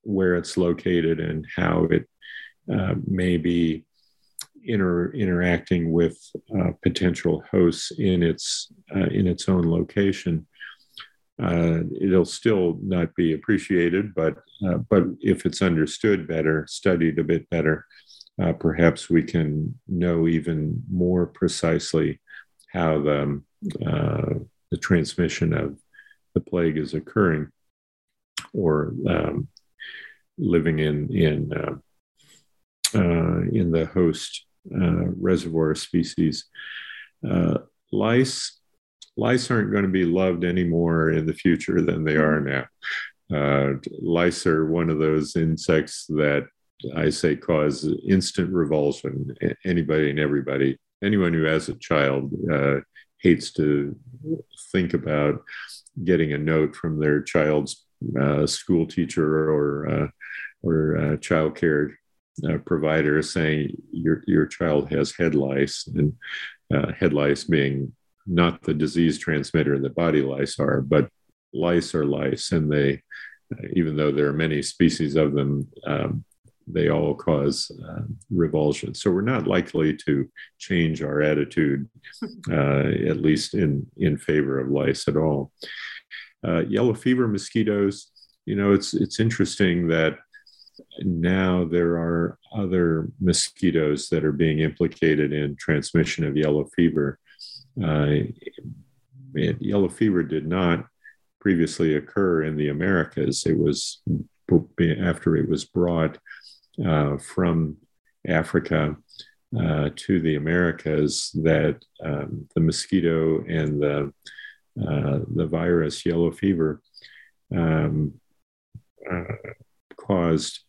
where it's located and how it uh, may be inter, interacting with uh, potential hosts in its uh, in its own location. Uh, it'll still not be appreciated, but uh, but if it's understood better, studied a bit better, uh, perhaps we can know even more precisely how the uh, the transmission of the plague is occurring, or um, living in in in the host uh, reservoir species. Uh, lice, lice aren't going to be loved any more in the future than they are now. Uh, lice are one of those insects that I say cause instant revulsion. Anybody and everybody, anyone who has a child uh, hates to think about getting a note from their child's uh, school teacher or uh, or uh, child care uh, provider saying your your child has head lice, and uh, head lice being not the disease transmitter that body lice are, but lice are lice, and they, uh, even though there are many species of them, um, they all cause uh, revulsion. So we're not likely to change our attitude, uh, at least in in favor of lice at all. Uh, yellow fever mosquitoes. You know, it's it's interesting that now there are other mosquitoes that are being implicated in transmission of yellow fever. Uh, yellow fever did not previously occur in the Americas. It was after it was brought uh, from Africa uh, to the Americas that um, the mosquito and the uh, the virus yellow fever um, uh, caused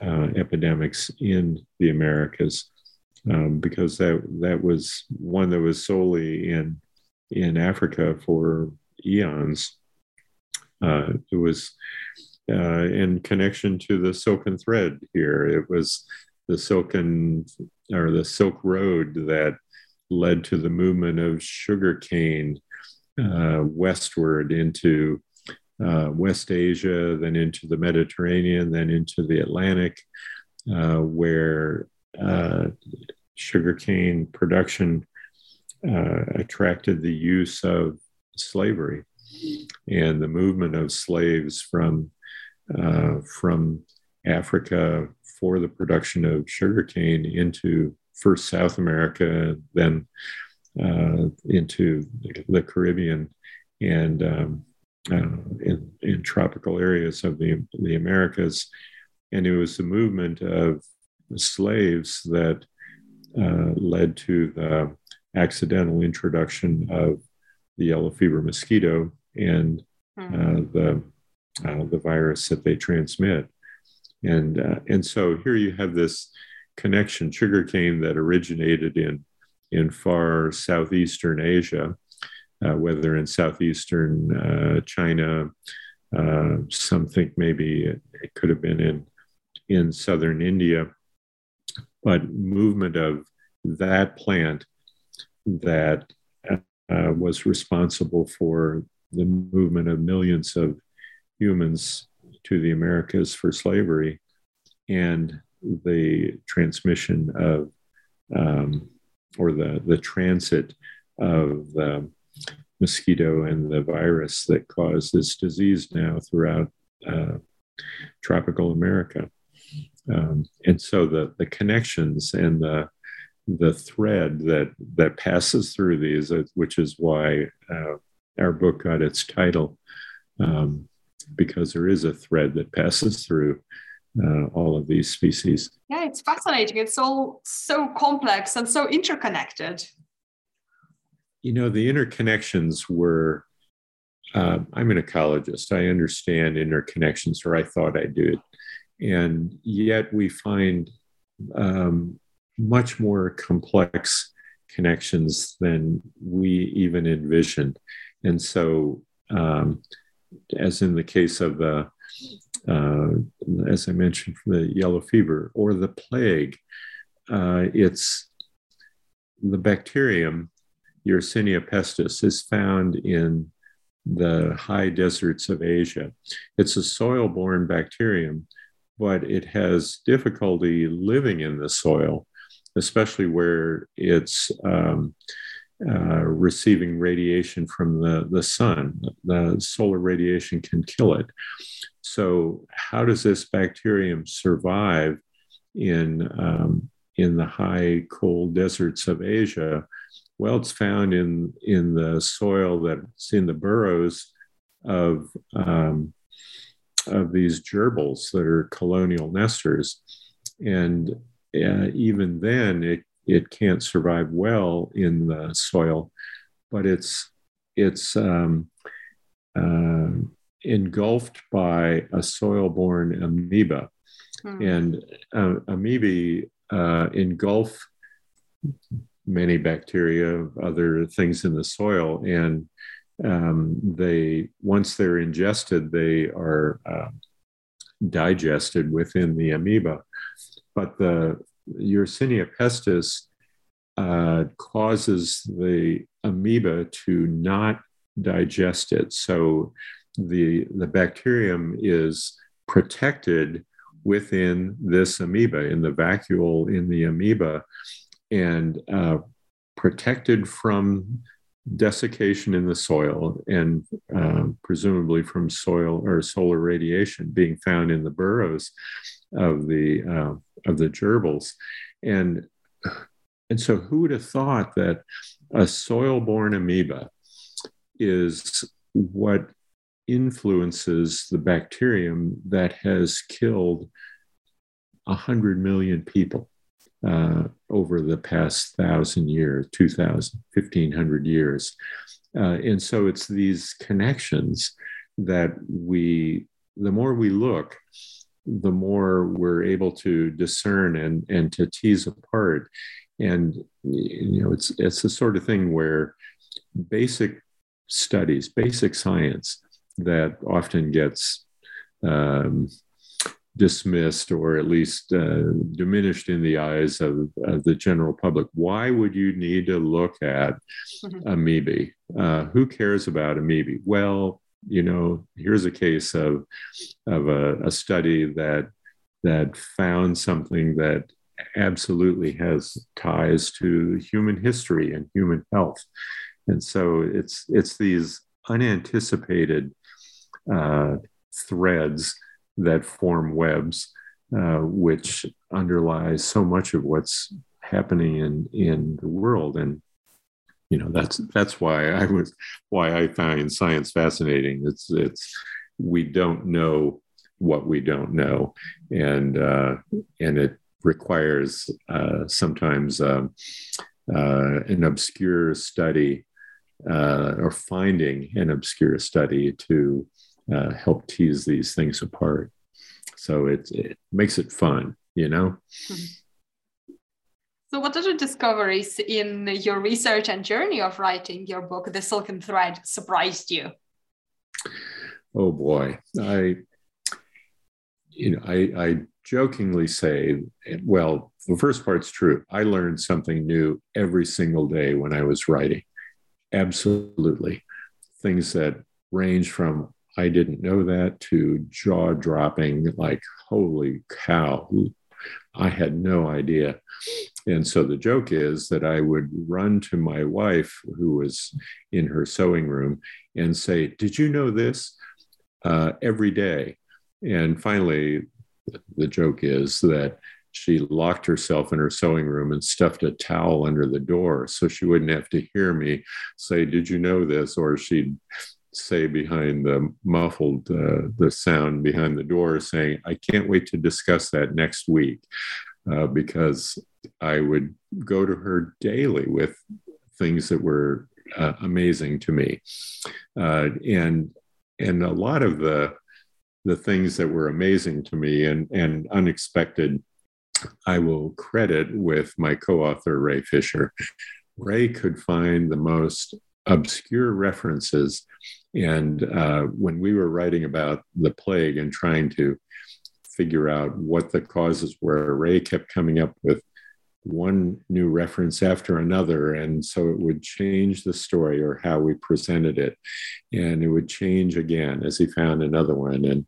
uh, epidemics in the Americas um, because that that was one that was solely in in Africa for eons. It was uh, in connection to the silken thread here. It was the silken or the Silk Road that led to the movement of sugarcane uh, westward into uh, West Asia, then into the Mediterranean, then into the Atlantic, uh, where uh, sugarcane production uh, attracted the use of slavery and the movement of slaves from uh, from Africa for the production of sugarcane into first South America, then uh, into the Caribbean and um, uh, in, in, tropical areas of the, the Americas. And it was the movement of slaves that uh, led to the accidental introduction of the yellow fever mosquito and mm-hmm. the uh, the virus that they transmit. And, uh, and so here you have this connection, sugarcane that originated in, in far southeastern Asia, uh, whether in southeastern uh, China, uh, some think maybe it, it could have been in, in southern India, but movement of that plant that uh, was responsible for the movement of millions of humans to the Americas for slavery and the transmission of um, or the, the transit of the mosquito and the virus that cause this disease now throughout uh, tropical America. Um, and so the, the connections and the, the thread that, that passes through these, uh, which is why uh, our book got its title, um, because there is a thread that passes through uh, all of these species. Yeah, it's fascinating. It's all so complex and so interconnected. You know, the interconnections were. Uh, I'm an ecologist. I understand interconnections, or I thought I did. And yet we find um, much more complex connections than we even envisioned. And so, um, as in the case of the, uh, as I mentioned, the yellow fever or the plague. Uh, it's the bacterium, Yersinia pestis, is found in the high deserts of Asia. It's a soil borne bacterium, but it has difficulty living in the soil, especially where it's um, uh, receiving radiation from the, the sun. The solar radiation can kill it. So, how does this bacterium survive in, um, in the high, cold deserts of Asia? Well, it's found in, in the soil that's in the burrows of, um, of these gerbils that are colonial nesters. And uh, even then, it it can't survive well in the soil, but it's it's um, uh, engulfed by a soil-borne amoeba, hmm. and uh, amoebae uh, engulf many bacteria, other things in the soil, and um, they once they're ingested, they are um, digested within the amoeba. But the Yersinia pestis uh, causes the amoeba to not digest it. So the, the bacterium is protected within this amoeba, in the vacuole in the amoeba, and uh, protected from desiccation in the soil and uh, presumably from soil or solar radiation being found in the burrows of the uh, of the gerbils, and and so who would have thought that a soil-borne amoeba is what influences the bacterium that has killed 100 million people uh, over the past thousand years, 2,000, 1,500 years. Uh, and so it's these connections that we, the more we look, the more we're able to discern and, and to tease apart. And, you know, it's, it's the sort of thing where basic studies, basic science that often gets um, dismissed or at least uh, diminished in the eyes of, of, the general public. Why would you need to look at mm-hmm. amoeba? Uh, who cares about amoeba? Well, you know, here's a case of of a, a study that that found something that absolutely has ties to human history and human health, and so it's it's these unanticipated uh, threads that form webs, uh, which underlies so much of what's happening in in the world. And you know that's that's why I was why I find science fascinating. It's it's we don't know what we don't know, and uh, and it requires uh, sometimes um, uh, an obscure study uh, or finding an obscure study to uh, help tease these things apart. So it, it makes it fun, you know? So, what other discoveries in your research and journey of writing your book, The Silken Thread, surprised you? Oh boy, I, you know, I, I jokingly say, well, the first part's true. I learned something new every single day when I was writing. Absolutely, things that range from I didn't know that to jaw dropping, like, holy cow, I had no idea. And so the joke is that I would run to my wife, who was in her sewing room, and say, Did you know this? Uh, every day. And finally, the joke is that she locked herself in her sewing room and stuffed a towel under the door so she wouldn't have to hear me say, Did you know this? Or she'd say behind the muffled uh, the sound behind the door saying i can't wait to discuss that next week uh, because i would go to her daily with things that were uh, amazing to me. Uh, and and a lot of the the things that were amazing to me and and unexpected i will credit with my co-author ray fisher. Ray could find the most obscure references and uh, when we were writing about the plague and trying to figure out what the causes were, Ray kept coming up with one new reference after another. And so it would change the story or how we presented it. And it would change again as he found another one. And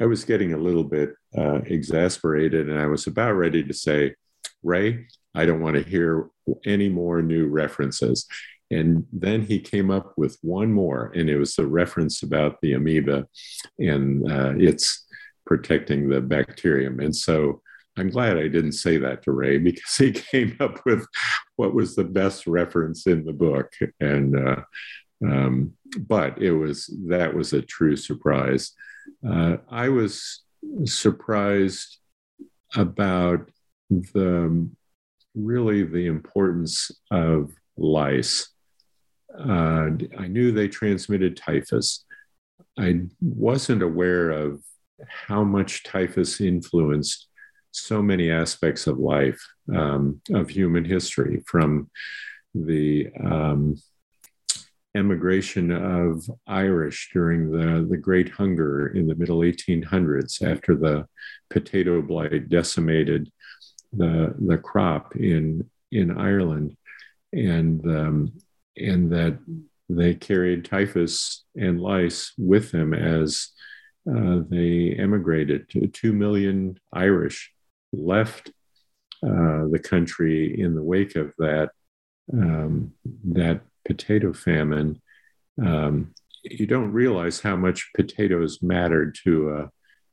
I was getting a little bit uh, exasperated and I was about ready to say, Ray, I don't want to hear any more new references. And then he came up with one more, and it was a reference about the amoeba and uh, it's protecting the bacterium. And so I'm glad I didn't say that to Ray because he came up with what was the best reference in the book. And, uh, um, but it was, that was a true surprise. Uh, I was surprised about the really the importance of lice uh, I knew they transmitted typhus. I wasn't aware of how much typhus influenced so many aspects of life, um, of human history, from the um, emigration of Irish during the, the Great Hunger in the middle 1800s after the potato blight decimated the, the crop in, in Ireland. And um, and that they carried typhus and lice with them as uh, they emigrated. Two million Irish left uh, the country in the wake of that um, that potato famine. Um, you don't realize how much potatoes mattered to a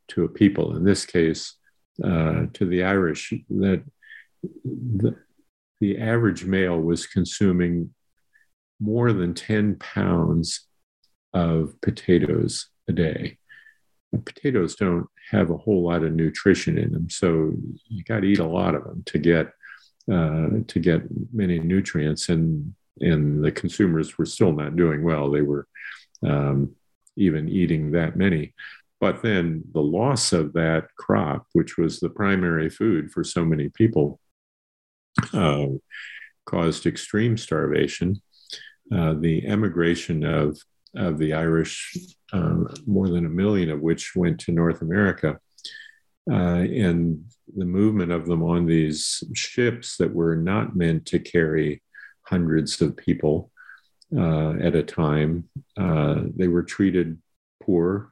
to a people. In this case, uh, to the Irish that the, the average male was consuming more than 10 pounds of potatoes a day. And potatoes don't have a whole lot of nutrition in them, so you got to eat a lot of them to get uh, to get many nutrients. And and the consumers were still not doing well. They were um, even eating that many. But then the loss of that crop, which was the primary food for so many people, uh, caused extreme starvation. Uh, the emigration of, of the Irish, uh, more than a million of which went to North America, uh, and the movement of them on these ships that were not meant to carry hundreds of people uh, at a time. Uh, they were treated poor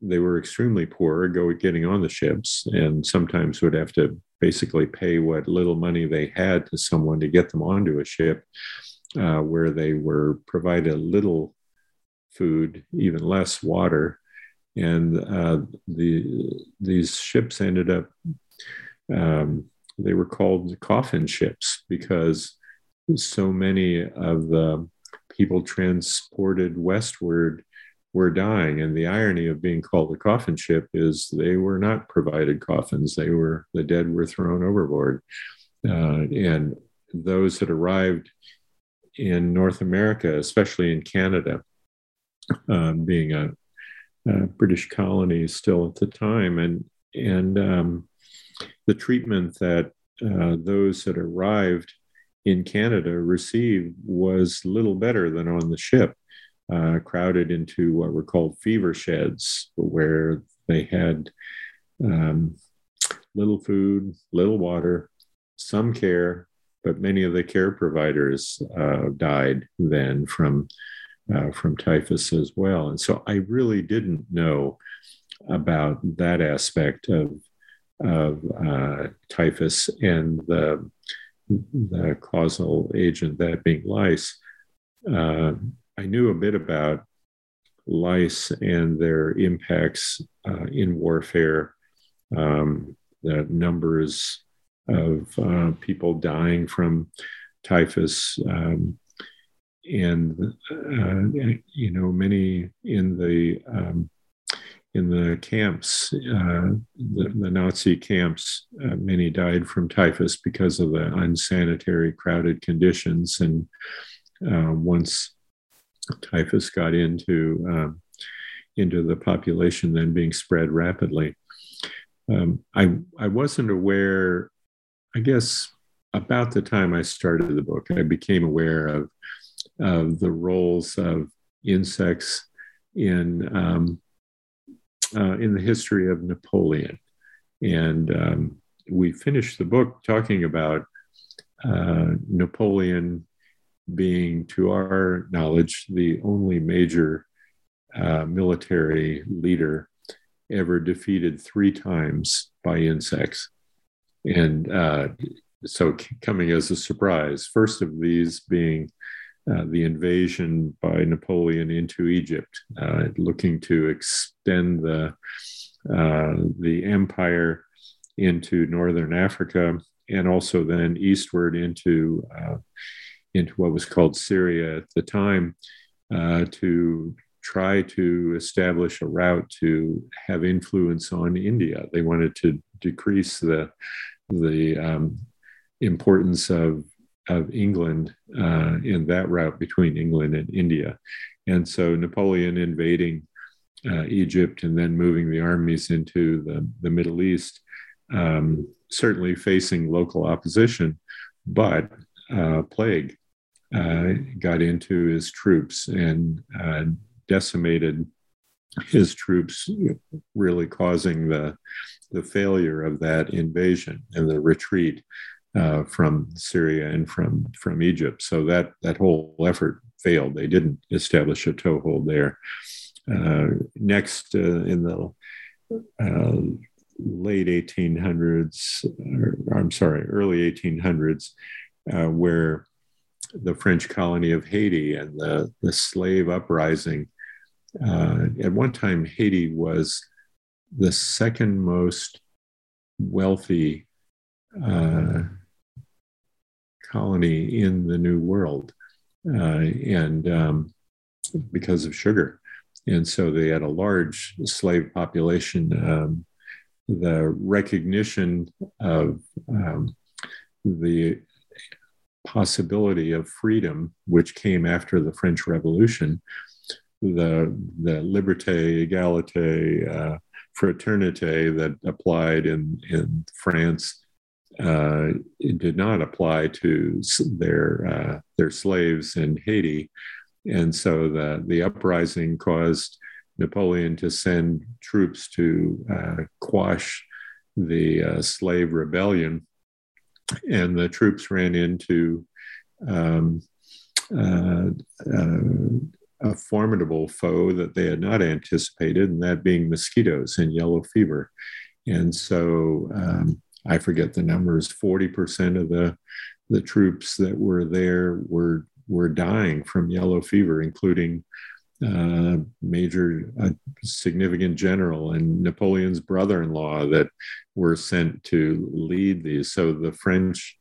they were extremely poor go getting on the ships and sometimes would have to basically pay what little money they had to someone to get them onto a ship uh, where they were provided little food even less water and uh, the these ships ended up um, they were called coffin ships because so many of the people transported westward were dying. And the irony of being called a coffin ship is they were not provided coffins. They were, the dead were thrown overboard. Uh, and those that arrived in North America, especially in Canada, um, being a, a, British colony still at the time, and and um, the treatment that uh, those that arrived in Canada received was little better than on the ship uh, crowded into what were called fever sheds, where they had um, little food, little water, some care, but many of the care providers uh, died then from uh, from typhus as well. And so I really didn't know about that aspect of of uh, typhus and the the causal agent that being lice. Uh, I knew a bit about lice and their impacts uh, in warfare, um, the numbers of uh, people dying from typhus, um, and uh, you know many in the um, in the camps, uh, the, the, Nazi camps, uh, many died from typhus because of the unsanitary, crowded conditions, and uh, once typhus got into um, into the population, then being spread rapidly. Um, I I wasn't aware. I guess about the time I started the book, I became aware of of the roles of insects in um, uh, in the history of Napoleon, and um, we finished the book talking about uh, Napoleon being, to our knowledge, the only major uh, military leader ever defeated three times by insects. And uh, so, coming as a surprise, first of these being uh, the invasion by Napoleon into Egypt, uh, looking to extend the uh, the empire into northern Africa and also then eastward into uh, into what was called Syria at the time uh, to try to establish a route to have influence on India. They wanted to decrease the the um, importance of of England uh, in that route between England and India, and so Napoleon invading uh, Egypt and then moving the armies into the the Middle East, um, certainly facing local opposition, but uh, plague uh, got into his troops and uh, decimated his troops, really causing the the failure of that invasion and the retreat uh, from Syria and from from Egypt. So that that whole effort failed. They didn't establish a toehold there. Uh, next, uh, in the uh, late 1800s, or, I'm sorry, early 1800s, uh, where the French colony of Haiti and the, the slave uprising. Uh, at one time, Haiti was the second most wealthy uh, colony in the New World, uh, and um, because of sugar. And so they had a large slave population. Um, the recognition of um, the possibility of freedom, which came after the French Revolution, the, the liberté, égalité, uh, fraternité that applied in, in France uh, it did not apply to their uh, their slaves in Haiti, and so the the uprising caused Napoleon to send troops to uh, quash the uh, slave rebellion, and the troops ran into um, uh, uh, a formidable foe that they had not anticipated, and that being mosquitoes and yellow fever. And so um, I forget the numbers, 40% of the, the troops that were there were, were dying from yellow fever, including uh, major, significant general and Napoleon's brother in law that were sent to lead these. So the French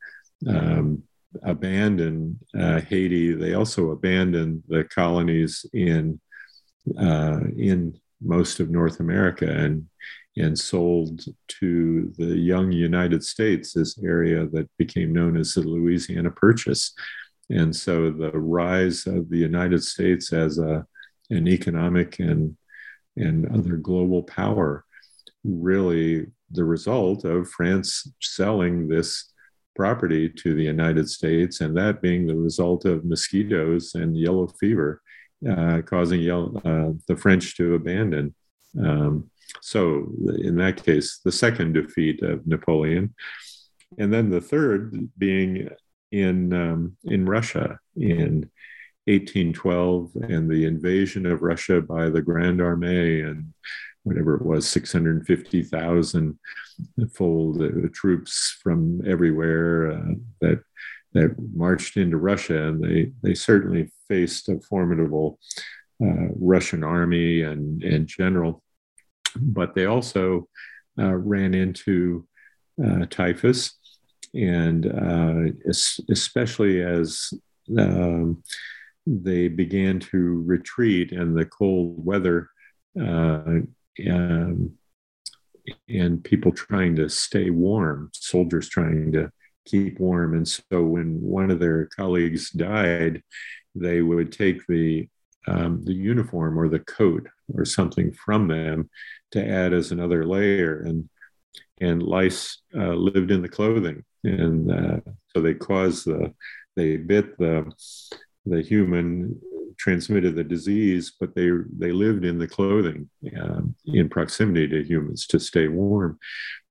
um, abandoned uh, Haiti. They also abandoned the colonies in, uh, in most of North America. And and sold to the young United States, this area that became known as the Louisiana Purchase. And so the rise of the United States as a, an economic and, and other global power really the result of France selling this property to the United States, and that being the result of mosquitoes and yellow fever, uh, causing yellow, uh, the French to abandon. Um, so, in that case, the second defeat of Napoleon. And then the third being in, um, in Russia in 1812 and the invasion of Russia by the Grande Armée and whatever it was, 650,000 fold uh, troops from everywhere uh, that that marched into Russia, and they they certainly faced a formidable uh, Russian army and and general but they also uh, ran into uh, typhus, and uh, especially as um, they began to retreat and the cold weather uh, um, and people trying to stay warm, soldiers trying to keep warm. And so when one of their colleagues died, they would take the um, the uniform or the coat or something from them to add as another layer and and lice uh, lived in the clothing and uh, so they caused the they bit the the human transmitted the disease but they they lived in the clothing uh, in proximity to humans to stay warm.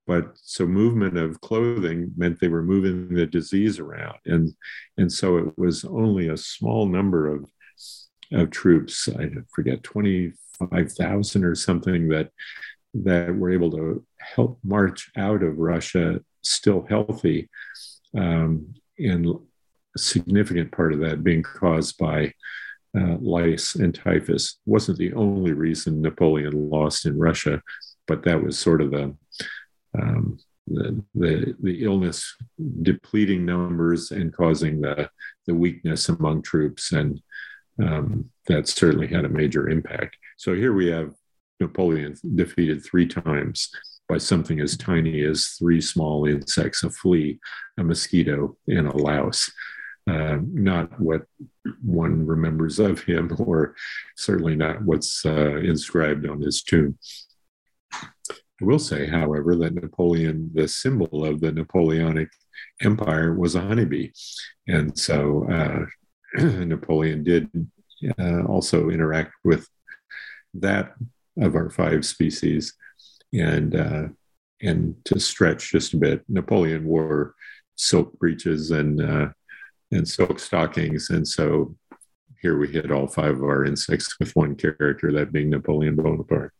But so movement of clothing meant they were moving the disease around. And and so it was only a small number of of troops i forget twenty five thousand or something that that were able to help march out of Russia still healthy, um, and a significant part of that being caused by uh, lice and typhus. wasn't the only reason Napoleon lost in Russia, but that was sort of the um, the, the, the illness depleting numbers and causing the, the weakness among troops and um, that certainly had a major impact. So here we have Napoleon defeated three times by something as tiny as three small insects a flea, a mosquito, and a louse. Uh, not what one remembers of him, or certainly not what's uh, inscribed on his tomb. I will say, however, that Napoleon, the symbol of the Napoleonic Empire, was a honeybee. And so uh, Napoleon did uh, also interact with that of our five species. And uh, and to stretch just a bit, Napoleon wore silk breeches and uh, and silk stockings, and so here we hit all five of our insects with one character, that being Napoleon Bonaparte.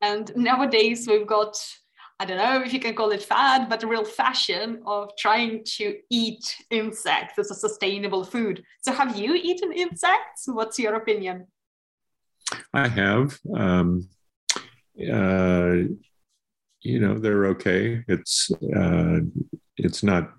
And nowadays we've got I don't know if you can call it fad, but a real fashion of trying to eat insects as a sustainable food. So, have you eaten insects? What's your opinion? I have. Um, uh, you know, they're okay. It's uh, it's not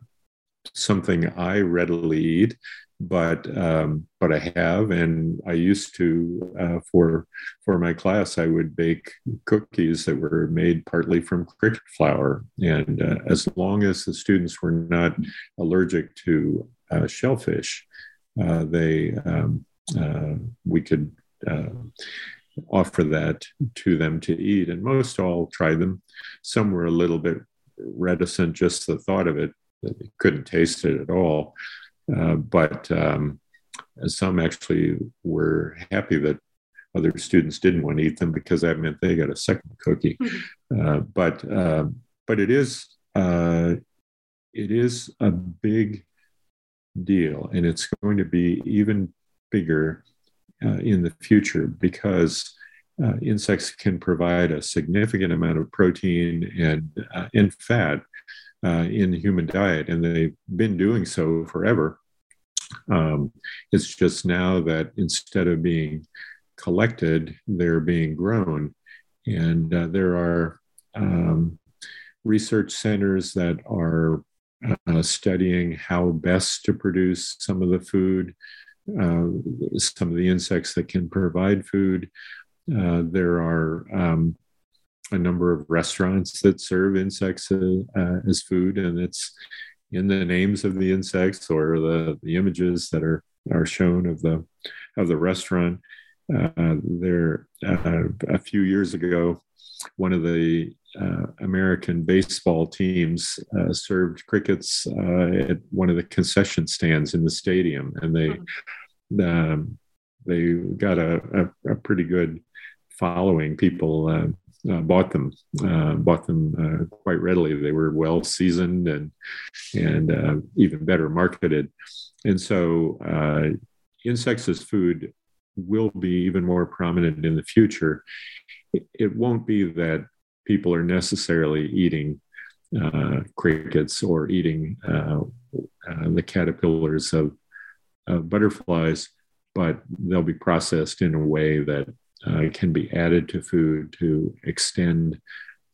something I readily eat, but um, but I have, and I used to uh, for for my class. I would bake cookies that were made partly from cricket flour, and uh, as long as the students were not allergic to uh, shellfish, uh, they um, uh, we could uh, offer that to them to eat, and most all tried them. Some were a little bit reticent, just the thought of it, they couldn't taste it at all. Uh, but um, some actually were happy that other students didn't want to eat them because that meant they got a second cookie. Mm-hmm. Uh, but uh, but it is uh, it is a big deal, and it's going to be even bigger uh, in the future because. Uh, insects can provide a significant amount of protein and, and fat in the human diet, and they've been doing so forever. Um, it's just now that instead of being collected, they're being grown. And uh, there are um, research centers that are uh, studying how best to produce some of the food, uh, some of the insects that can provide food. Uh, there are um, a number of restaurants that serve insects uh, as food, and it's in the names of the insects or the, the images that are are shown of the of the restaurant. Uh, there, uh, a few years ago, one of the uh, American baseball teams uh, served crickets uh, at one of the concession stands in the stadium, and they um, they got a, a, a, pretty good following. People uh, bought them, uh, bought them uh, quite readily. They were well seasoned and and uh, even better marketed, and so uh, insects as food will be even more prominent in the future. It, it won't be that people are necessarily eating uh, crickets or eating the caterpillars of, of butterflies, but they'll be processed in a way that uh, can be added to food to extend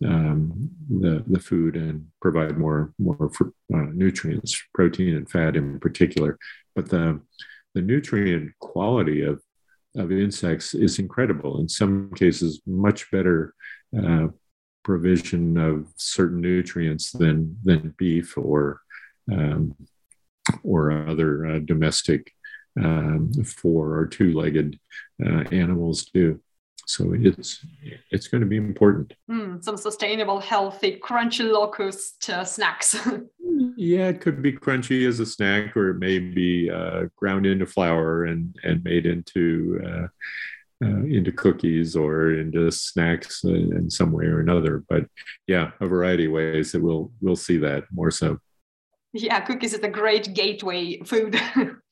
um, the, the food and provide more more uh, nutrients, protein and fat in particular. But the the nutrient quality of of insects is incredible. In some cases, much better uh, provision of certain nutrients than than beef or um, or other uh, domestic um, four or two-legged uh, animals do. So it's it's going to be important. Mm, some sustainable, healthy, crunchy locust uh, snacks. yeah, it could be crunchy as a snack, or it may be uh, ground into flour and and made into. Uh, uh, into cookies or into snacks in some way or another. But yeah, a variety of ways that we'll we'll see that more so. Yeah, cookies is a great gateway food.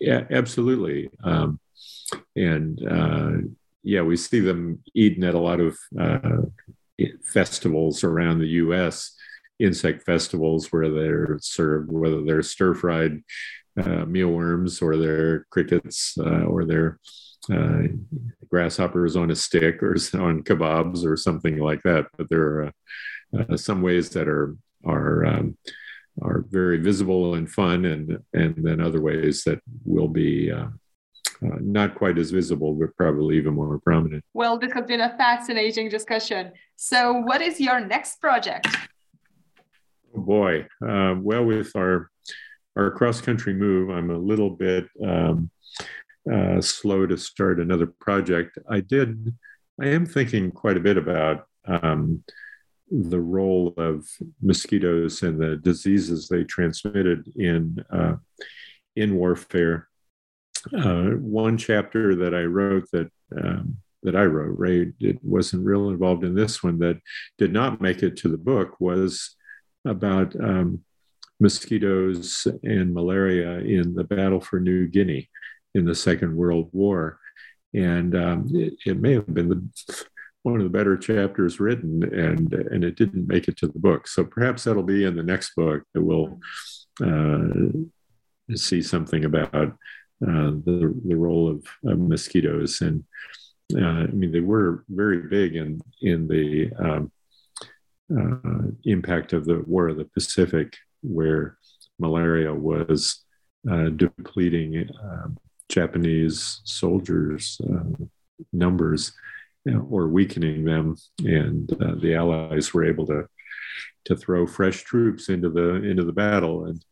yeah, absolutely. Um, and uh, yeah, we see them eaten at a lot of uh, festivals around the U.S. Insect festivals where they're served, whether they're stir fried uh, mealworms or they're crickets uh, or they're uh, grasshoppers on a stick or on kebabs or something like that. But there are uh, some ways that are are um, are very visible and fun, and and then other ways that will be uh, uh, not quite as visible, but probably even more prominent. Well, this has been a fascinating discussion. So, what is your next project? Oh boy, uh, well, with our our cross country move, I'm a little bit um, uh, slow to start another project. I did. I am thinking quite a bit about um, the role of mosquitoes and the diseases they transmitted in uh, in warfare. Uh, one chapter that I wrote that um, that I wrote, Ray it wasn't real involved in this one that did not make it to the book was about um, mosquitoes and malaria in the battle for New Guinea in the Second World War, and um, it, it, may have been the one of the better chapters written, and and it didn't make it to the book. So perhaps that'll be in the next book that we'll uh, see something about uh, the the role of, of, mosquitoes. And uh, I mean, they were very big in in the um, uh, impact of the War of the Pacific, where malaria was uh, depleting um, Japanese soldiers' uh, numbers or weakening them, and uh, the Allies were able to to throw fresh troops into the into the battle, and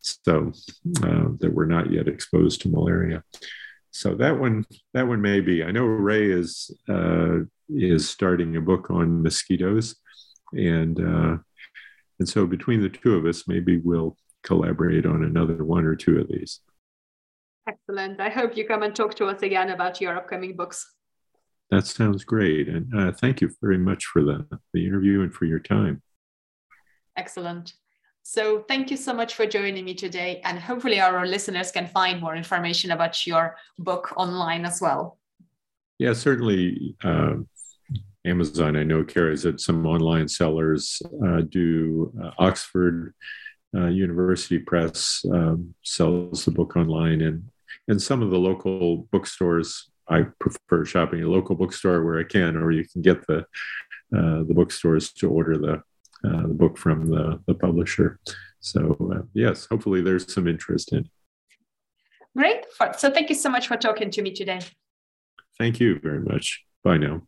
so uh, that were not yet exposed to malaria. So that one that one may be. I know Ray is uh, is starting a book on mosquitoes, and uh, and so between the two of us, maybe we'll collaborate on another one or two of these. Excellent. I hope you come and talk to us again about your upcoming books. That sounds great. And uh, thank you very much for the, the interview and for your time. Excellent. So thank you so much for joining me today. And hopefully our listeners can find more information about your book online as well. Yeah, certainly. Uh, Amazon, I know carries it. Some online sellers uh, do. Uh, Oxford uh, University Press um, sells the book online, and and some of the local bookstores. I prefer shopping at a local bookstore where I can, or you can get the uh, the bookstores to order the uh, the book from the the publisher. So uh, yes, hopefully there's some interest in. Great. So thank you so much for talking to me today. Thank you very much. Bye now.